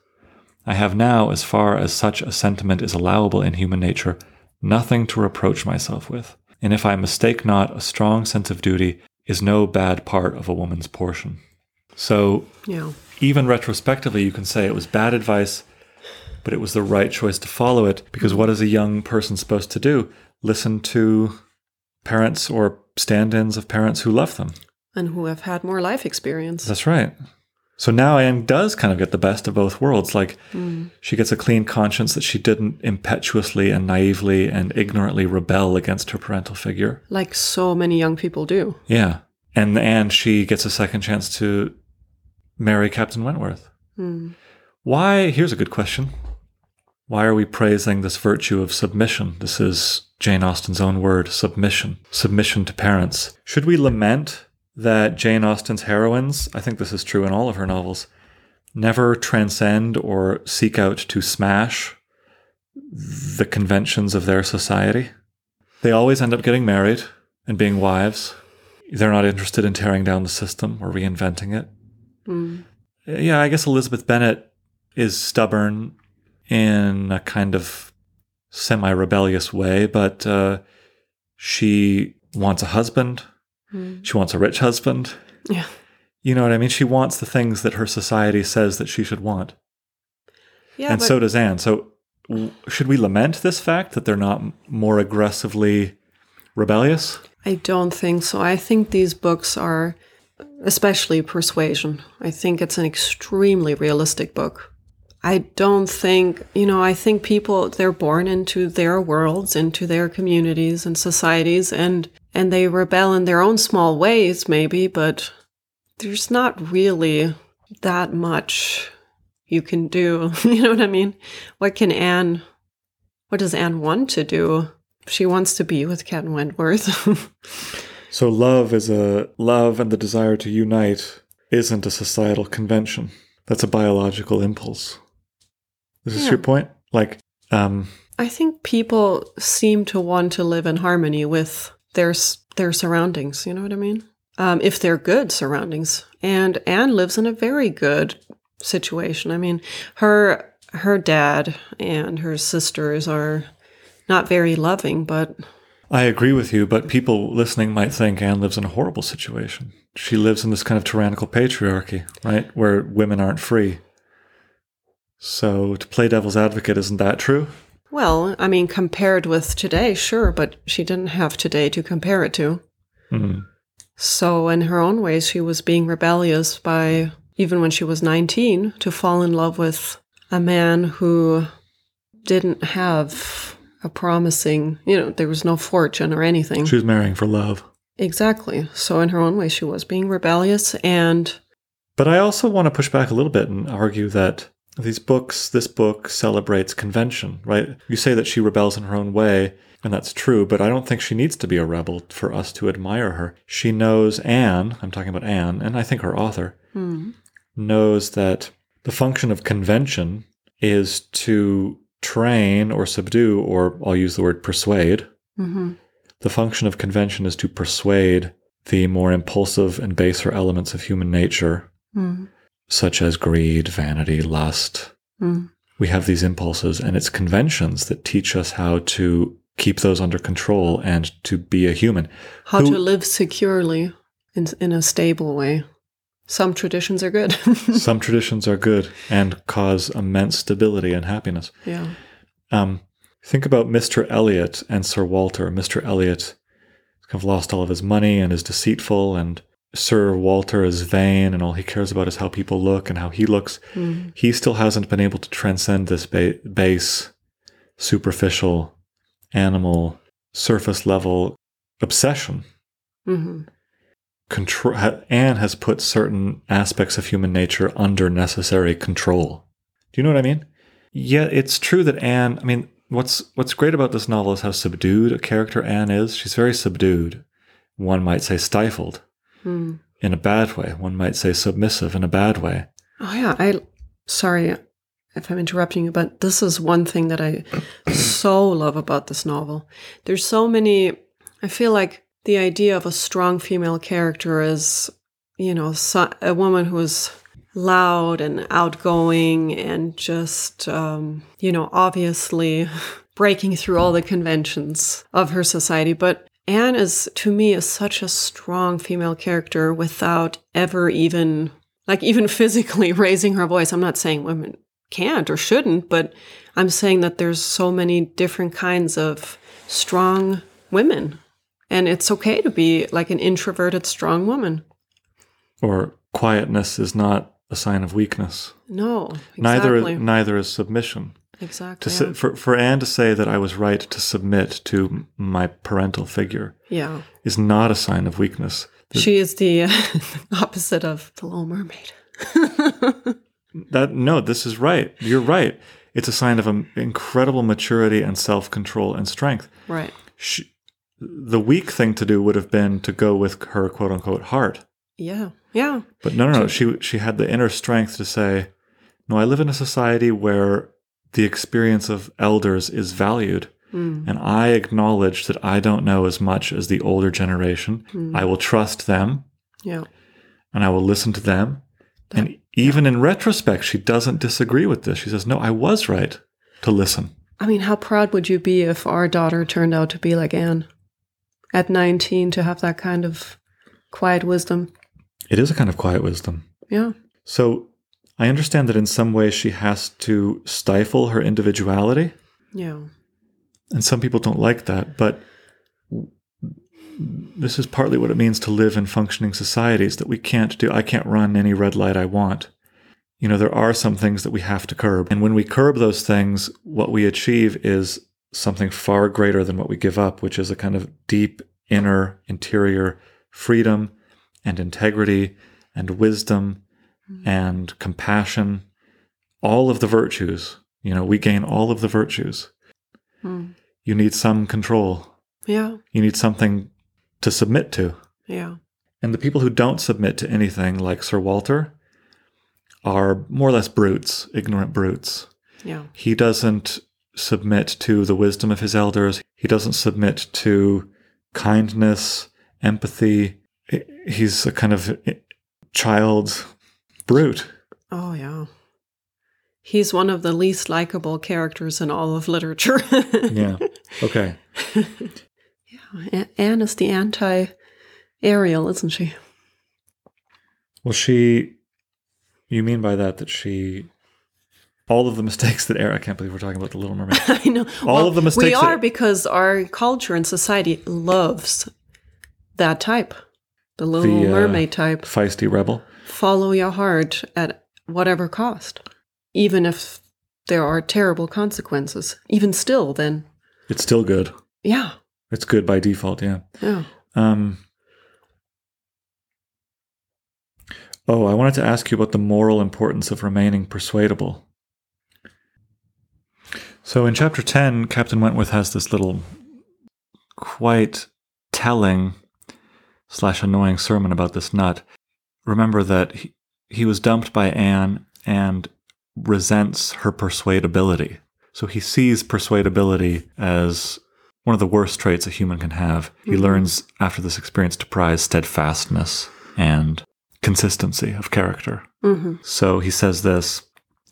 I have now, as far as such a sentiment is allowable in human nature, nothing to reproach myself with. And if I mistake not, a strong sense of duty is no bad part of a woman's portion. So, Yeah. even retrospectively, you can say it was bad advice, but it was the right choice to follow it because what is a young person supposed to do? Listen to parents or stand ins of parents who love them. And who have had more life experience. That's right. So now Anne does kind of get the best of both worlds. Like hmm. she gets a clean conscience that she didn't impetuously and naively and ignorantly rebel against her parental figure. like so many young people do. Yeah. And and she gets a second chance to marry Captain Wentworth. Hmm. Why? Here's a good question. Why are we praising this virtue of submission? This is Jane Austen's own word, submission. Submission to parents. Should we lament that Jane Austen's heroines, I think this is true in all of her novels, never transcend or seek out to smash the conventions of their society? They always end up getting married and being wives. They're not interested in tearing down the system or reinventing it. Yeah, I guess Elizabeth Bennet is stubborn in a kind of semi rebellious way, but uh, she wants a husband. She wants a rich husband. Yeah. You know what I mean? She wants the things that her society says that she should want. Yeah. and but so does Anne. So should we lament this fact that they're not more aggressively rebellious? I don't think so. I think these books are, especially Persuasion, I think it's an extremely realistic book. I don't think, you know, I think people, they're born into their worlds, into their communities and societies, and, and they rebel in their own small ways, maybe, but there's not really that much you can do. (laughs) you know what I mean? What can Anne, what does Anne want to do? She wants to be with Ken Wentworth. (laughs) So love is a love and the desire to unite isn't a societal convention. That's a biological impulse. Is this Yeah. your point? Like, um, I think people seem to want to live in harmony with their their surroundings. You know what I mean? Um, if they're good surroundings, and Anne lives in a very good situation. I mean, her her dad and her sisters are not very loving, but I agree with you, but people listening might think Anne lives in a horrible situation. She lives in this kind of tyrannical patriarchy, right? Where women aren't free. So to play devil's advocate, isn't that true? Well, I mean, compared with today, sure, but she didn't have today to compare it to. Mhm. So, in her own ways, she was being rebellious by, even when she was 19, to fall in love with a man who didn't have a promising, you know, there was no fortune or anything. She was marrying for love. Exactly. So, in her own way, she was being rebellious. And But I also want to push back a little bit and argue that these books, this book celebrates convention, right? You say that she rebels in her own way, and that's true, but I don't think she needs to be a rebel for us to admire her. She knows Anne, I'm talking about Anne, and I think her author, hmm. knows that the function of convention is to train or subdue, or I'll use the word persuade. Mm-hmm. The function of convention is to persuade the more impulsive and baser elements of human nature hmm. Such as greed, vanity, lust. We have these impulses, and it's conventions that teach us how to keep those under control and to be a human. how Who- to live securely in, in a stable way. Some traditions are good. (laughs) Some traditions are good and cause immense stability and happiness. yeah. Um, think about Mr. Elliot and Sir Walter. Mr. Elliot kind of lost all of his money and is deceitful, and Sir Walter is vain, and all he cares about is how people look and how he looks. He still hasn't been able to transcend this ba- base, superficial, animal, surface level obsession. hmm Control. Ha- Anne has put certain aspects of human nature under necessary control. Do you know what I mean? Yeah, it's true that Anne. I mean, what's what's great about this novel is how subdued a character Anne is. She's very subdued. One might say stifled in a bad way. One might say submissive in a bad way. Oh yeah, I sorry if I'm interrupting you, but this is one thing that I (coughs) so love about this novel. There's so many I feel like the idea of a strong female character is, you know, so, a woman who is loud and outgoing and just um, you know, obviously (laughs) breaking through all the conventions of her society, but Anne is to me is such a strong female character without ever even like even (laughs) physically raising her voice. I'm not saying women can't or shouldn't, but I'm saying that there's so many different kinds of strong women. And it's okay to be like an introverted, strong woman. Or quietness is not a sign of weakness. No, exactly. Neither neither is submission. Exactly. To for for Anne to say that I was right to submit to my parental figure yeah. is not a sign of weakness. She is (laughs) the opposite of the Little Mermaid. (laughs) That no, this is right. You're right. It's a sign of um, incredible maturity and self control and strength. Right. She, the weak thing to do would have been to go with her quote unquote heart. Yeah. Yeah. But no, no, no. She she had the inner strength to say, "No, I live in a society where the experience of elders is valued, hmm. and I acknowledge that I don't know as much as the older generation. Hmm. I will trust them, Yeah. and I will listen to them." And even in retrospect, she doesn't disagree with this. She says, "No, I was right to listen." I mean, how proud would you be if our daughter turned out to be like Anne at 19 to have that kind of quiet wisdom? It is a kind of quiet wisdom. Yeah. So I understand that in some ways she has to stifle her individuality. Yeah. And some people don't like that, but this is partly what it means to live in functioning societies that we can't do. I can't run any red light I want. You know, there are some things that we have to curb. And when we curb those things, what we achieve is something far greater than what we give up, which is a kind of deep inner interior freedom and integrity and wisdom and compassion, all of the virtues. You know, we gain all of the virtues. Hmm. You need some control. Yeah. You need something to submit to. Yeah. And the people who don't submit to anything, like Sir Walter, are more or less brutes, ignorant brutes. Yeah. He doesn't submit to the wisdom of his elders. He doesn't submit to kindness, empathy. He's a kind of child brute. Oh, yeah. He's one of the least likable characters in all of literature. (laughs) Yeah. Okay. A- Anne is the anti Ariel, isn't she? Well, she. You mean by that that she. All of the mistakes that Eric, I can't believe we're talking about the Little Mermaid. (laughs) I know. All of the mistakes We that- are because our culture and society loves that type, the Little The, uh, Mermaid type. Feisty rebel. Follow your heart at whatever cost, even if there are terrible consequences. Even still, then, It's still good. yeah, It's good by default, yeah. yeah. Um, oh, I wanted to ask you about the moral importance of remaining persuadable. So in chapter 10, Captain Wentworth has this little quite telling slash annoying sermon about this nut. Remember that he, he was dumped by Anne and resents her persuadability. So he sees persuadability as one of the worst traits a human can have. He learns after this experience to prize steadfastness and consistency of character. hmm So he says this.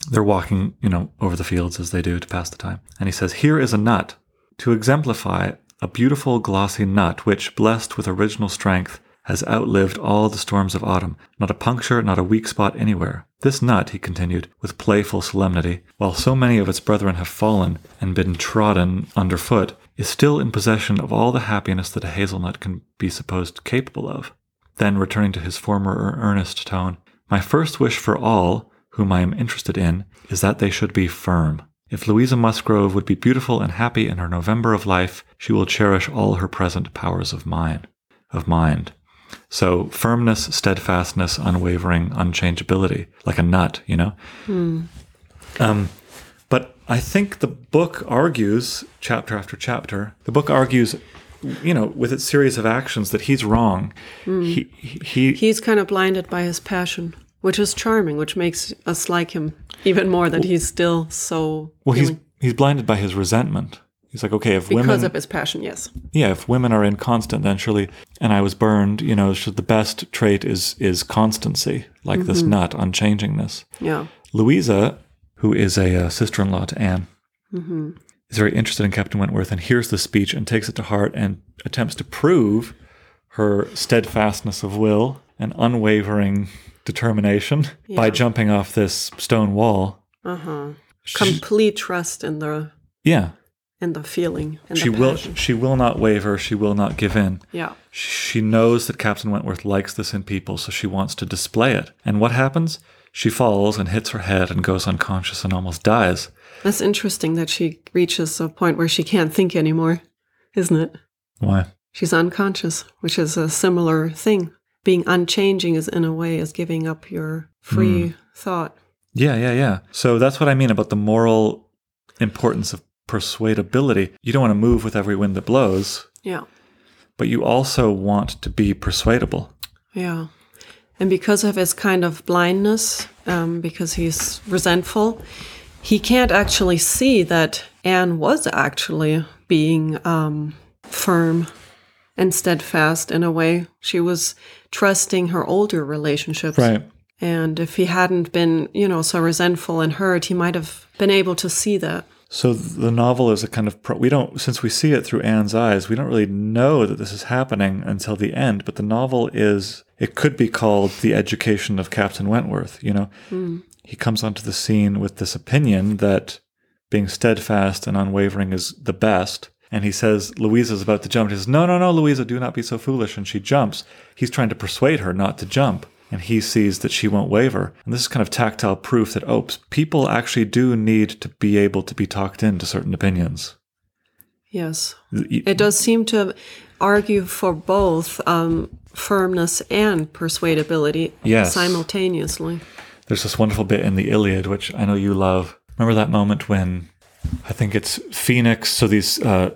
They're walking, you know, over the fields as they do to pass the time. And he says, Here is a nut to exemplify a beautiful glossy nut which, blessed with original strength, has outlived all the storms of autumn. Not a puncture, not a weak spot anywhere. This nut, he continued, with playful solemnity, while so many of its brethren have fallen and been trodden underfoot, is still in possession of all the happiness that a hazelnut can be supposed capable of. Then, returning to his former er-, earnest tone, my first wish for all whom I am interested in is that they should be firm. If Louisa Musgrove would be beautiful and happy in her November of life, she will cherish all her present powers of mind. Of mind. So firmness, steadfastness, unwavering, unchangeability, like a nut, you know. Um, but I think the book argues, chapter after chapter, the book argues, you know, with its series of actions that he's wrong. He, he, He's kind of blinded by his passion, which is charming, which makes us like him even more that he's still so. Well, he's, he's blinded by his resentment. He's like, okay, if because women, of his passion, yes. yeah, if women are inconstant, then surely, and I was burned. You know, should the best trait is is constancy, like this nut, unchangingness. Yeah. Louisa, who is a uh, sister-in-law to Anne, is very interested in Captain Wentworth and hears the speech and takes it to heart and attempts to prove her steadfastness of will and unwavering determination by jumping off this stone wall. Uh huh. Complete trust in the yeah, in the feeling and she the will. She will not waver. She will not give in. Yeah. She knows that Captain Wentworth likes this in people, so she wants to display it. And what happens? She falls and hits her head and goes unconscious and almost dies. That's interesting that she reaches a point where she can't think anymore, isn't it? Why? She's unconscious, which is a similar thing. Being unchanging is in a way is giving up your free Hmm. thought. Yeah, yeah, yeah. So that's what I mean about the moral importance of persuadability. You don't want to move with every wind that blows, Yeah. but you also want to be persuadable. Yeah. And because of his kind of blindness, um, because he's resentful, he can't actually see that Anne was actually being um, firm and steadfast in a way. She was trusting her older relationships. Right. And if he hadn't been, you know, so resentful and hurt, he might have been able to see that. So the novel is a kind of pro- we don't since we see it through Anne's eyes, we don't really know that this is happening until the end. But the novel is it could be called the education of Captain Wentworth. You know, hmm. he comes onto the scene with this opinion that being steadfast and unwavering is the best. And he says Louisa's about to jump. He says, "No, no, no, Louisa, do not be so foolish." And she jumps. He's trying to persuade her not to jump and he sees that she won't waver. And this is kind of tactile proof that, oh, people actually do need to be able to be talked into certain opinions. Yes. It does seem to argue for both um, firmness and persuadability Yes. simultaneously. There's this wonderful bit in the Iliad, which I know you love. Remember that moment when I think it's Phoenix, so these uh,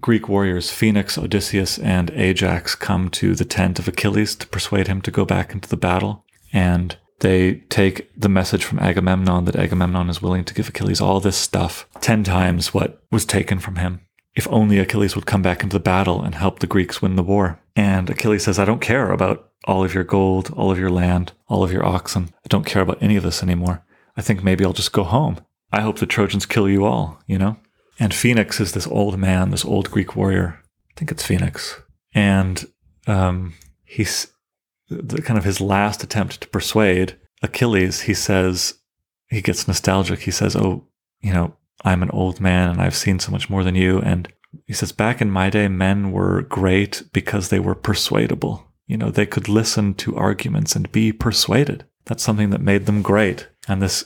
Greek warriors, Phoenix, Odysseus, and Ajax, come to the tent of Achilles to persuade him to go back into the battle. And they take the message from Agamemnon that Agamemnon is willing to give Achilles all this stuff, 10 times what was taken from him. If only Achilles would come back into the battle and help the Greeks win the war. And Achilles says, I don't care about all of your gold, all of your land, all of your oxen. I don't care about any of this anymore. I think maybe I'll just go home. I hope the Trojans kill you all, you know? And Phoenix is this old man, this old Greek warrior. I think it's Phoenix. And um, he's the kind of his last attempt to persuade Achilles. He says, he gets nostalgic. He says, Oh, you know, I'm an old man and I've seen so much more than you. And he says, Back in my day, men were great because they were persuadable. You know, they could listen to arguments and be persuaded. That's something that made them great. And this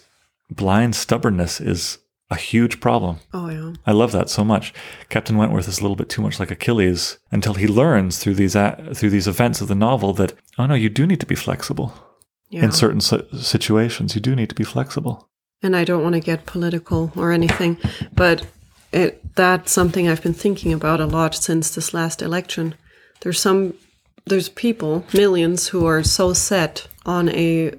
blind stubbornness is a huge problem. Oh, yeah. I love that so much. Captain Wentworth is a little bit too much like Achilles until he learns through these a- through these events of the novel that oh no, you do need to be flexible Yeah. in certain si- situations. You do need to be flexible. and I don't want to get political or anything, but it that's something I've been thinking about a lot since this last election. There's some there's people, millions who are so set on a,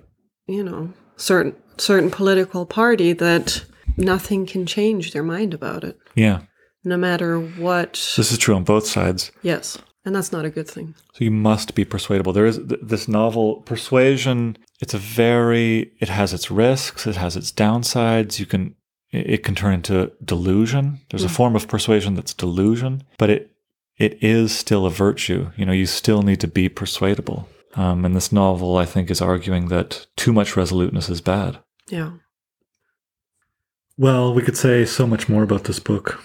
you know, certain certain political party that nothing can change their mind about it, Yeah, no matter what. this is true on both sides. Yes, and that's not a good thing. So you must be persuadable. There is th- this novel persuasion. It's a very it has its risks. It has its downsides. You can it can turn into delusion. There's a form of persuasion that's delusion, but it it is still a virtue. You know, you still need to be persuadable. Um, and this novel, I think, is arguing that too much resoluteness is bad. Yeah. Well, we could say so much more about this book.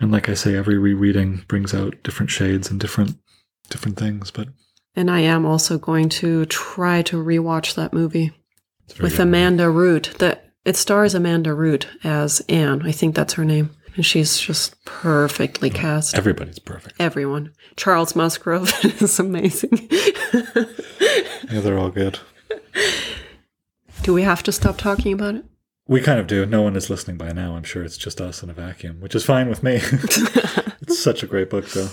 And like I say, every rereading brings out different shades and different different things, but And I am also going to try to rewatch that movie with. Amanda Root. That it stars Amanda Root as Anne. I think that's her name, and she's just perfectly cast. Everybody's perfect. Everyone. Charles Musgrove (laughs) is amazing. Yeah, they're all good. Do we have to stop talking about it? We kind of do. No one is listening by now. I'm sure it's just us in a vacuum, which is fine with me. (laughs) (laughs) it's such a great book, though.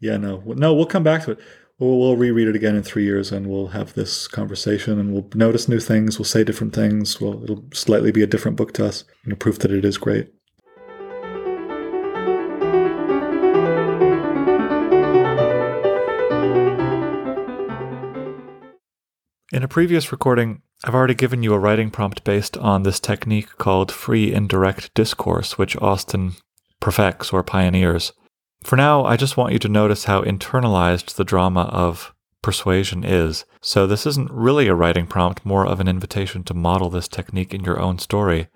Yeah, no, no, we'll come back to it. We'll, we'll reread it again in three years, and we'll have this conversation, and we'll notice new things. We'll say different things. Well, it'll slightly be a different book to us, you know, proof that it is great. In a previous recording, I've already given you a writing prompt based on this technique called free indirect discourse, which Austen perfects or pioneers. For now, I just want you to notice how internalized the drama of persuasion is. So, this isn't really a writing prompt, more of an invitation to model this technique in your own story.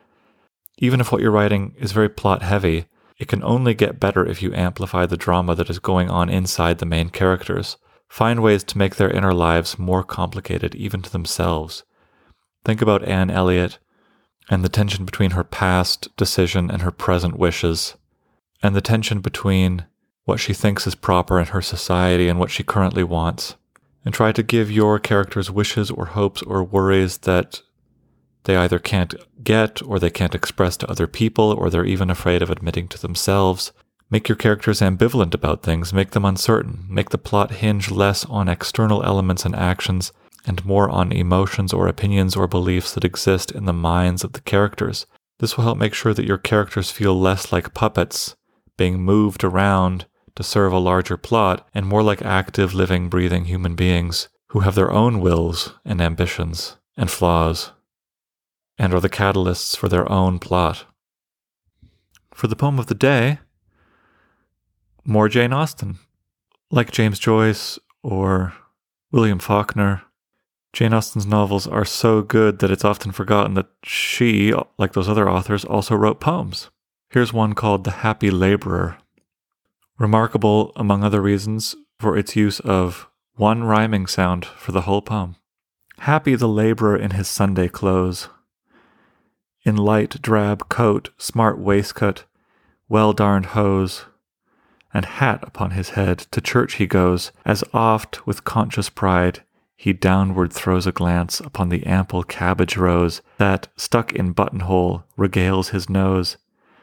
Even if what you're writing is very plot heavy, it can only get better if you amplify the drama that is going on inside the main characters. Find ways to make their inner lives more complicated, even to themselves. Think about Anne Elliot and the tension between her past decision and her present wishes, and the tension between what she thinks is proper in her society and what she currently wants. And try to give your characters wishes or hopes or worries that they either can't get or they can't express to other people or they're even afraid of admitting to themselves. Make your characters ambivalent about things, make them uncertain, make the plot hinge less on external elements and actions and more on emotions or opinions or beliefs that exist in the minds of the characters. This will help make sure that your characters feel less like puppets, being moved around to serve a larger plot, and more like active, living, breathing human beings who have their own wills and ambitions and flaws and are the catalysts for their own plot. for the poem of the day, more Jane Austen. Like James Joyce or William Faulkner, Jane Austen's novels are so good that it's often forgotten that she, like those other authors, also wrote poems. Here's one called The Happy Laborer. Remarkable, among other reasons, for its use of one rhyming sound for the whole poem. Happy the laborer in his Sunday clothes. In light drab coat, smart waistcoat, well darned hose, and hat upon his head, to church he goes, as oft with conscious pride he downward throws a glance upon the ample cabbage rose that, stuck in buttonhole, regales his nose.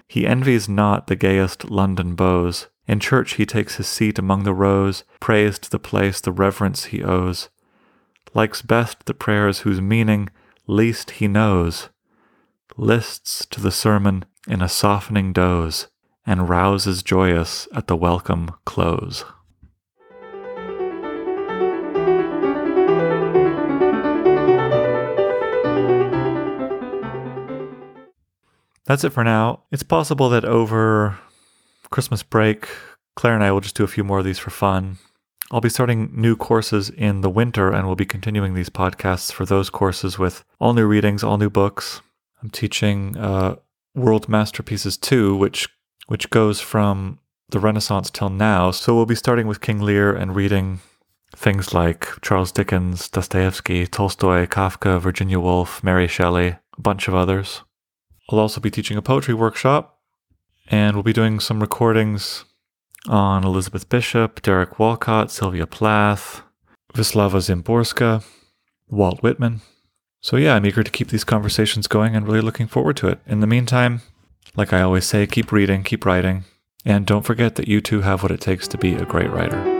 He envies not the gayest London beaux. In church he takes his seat among the rows, prays to the place the reverence he owes, likes best the prayers whose meaning least he knows, lists to the sermon in a softening doze, and rouses joyous at the welcome close. That's it for now. It's possible that over Christmas break, Claire and I will just do a few more of these for fun. I'll be starting new courses in the winter and we'll be continuing these podcasts for those courses with all new readings, all new books. I'm teaching uh, World Masterpieces 2, which which goes from the Renaissance till now. So we'll be starting with King Lear and reading things like Charles Dickens, Dostoevsky, Tolstoy, Kafka, Virginia Woolf, Mary Shelley, a bunch of others. I'll also be teaching a poetry workshop, and we'll be doing some recordings on Elizabeth Bishop, Derek Walcott, Sylvia Plath, Wisława Szymborska, Walt Whitman. So, yeah, I'm eager to keep these conversations going and really looking forward to it. In the meantime, like I always say, keep reading, keep writing, and don't forget that you too have what it takes to be a great writer.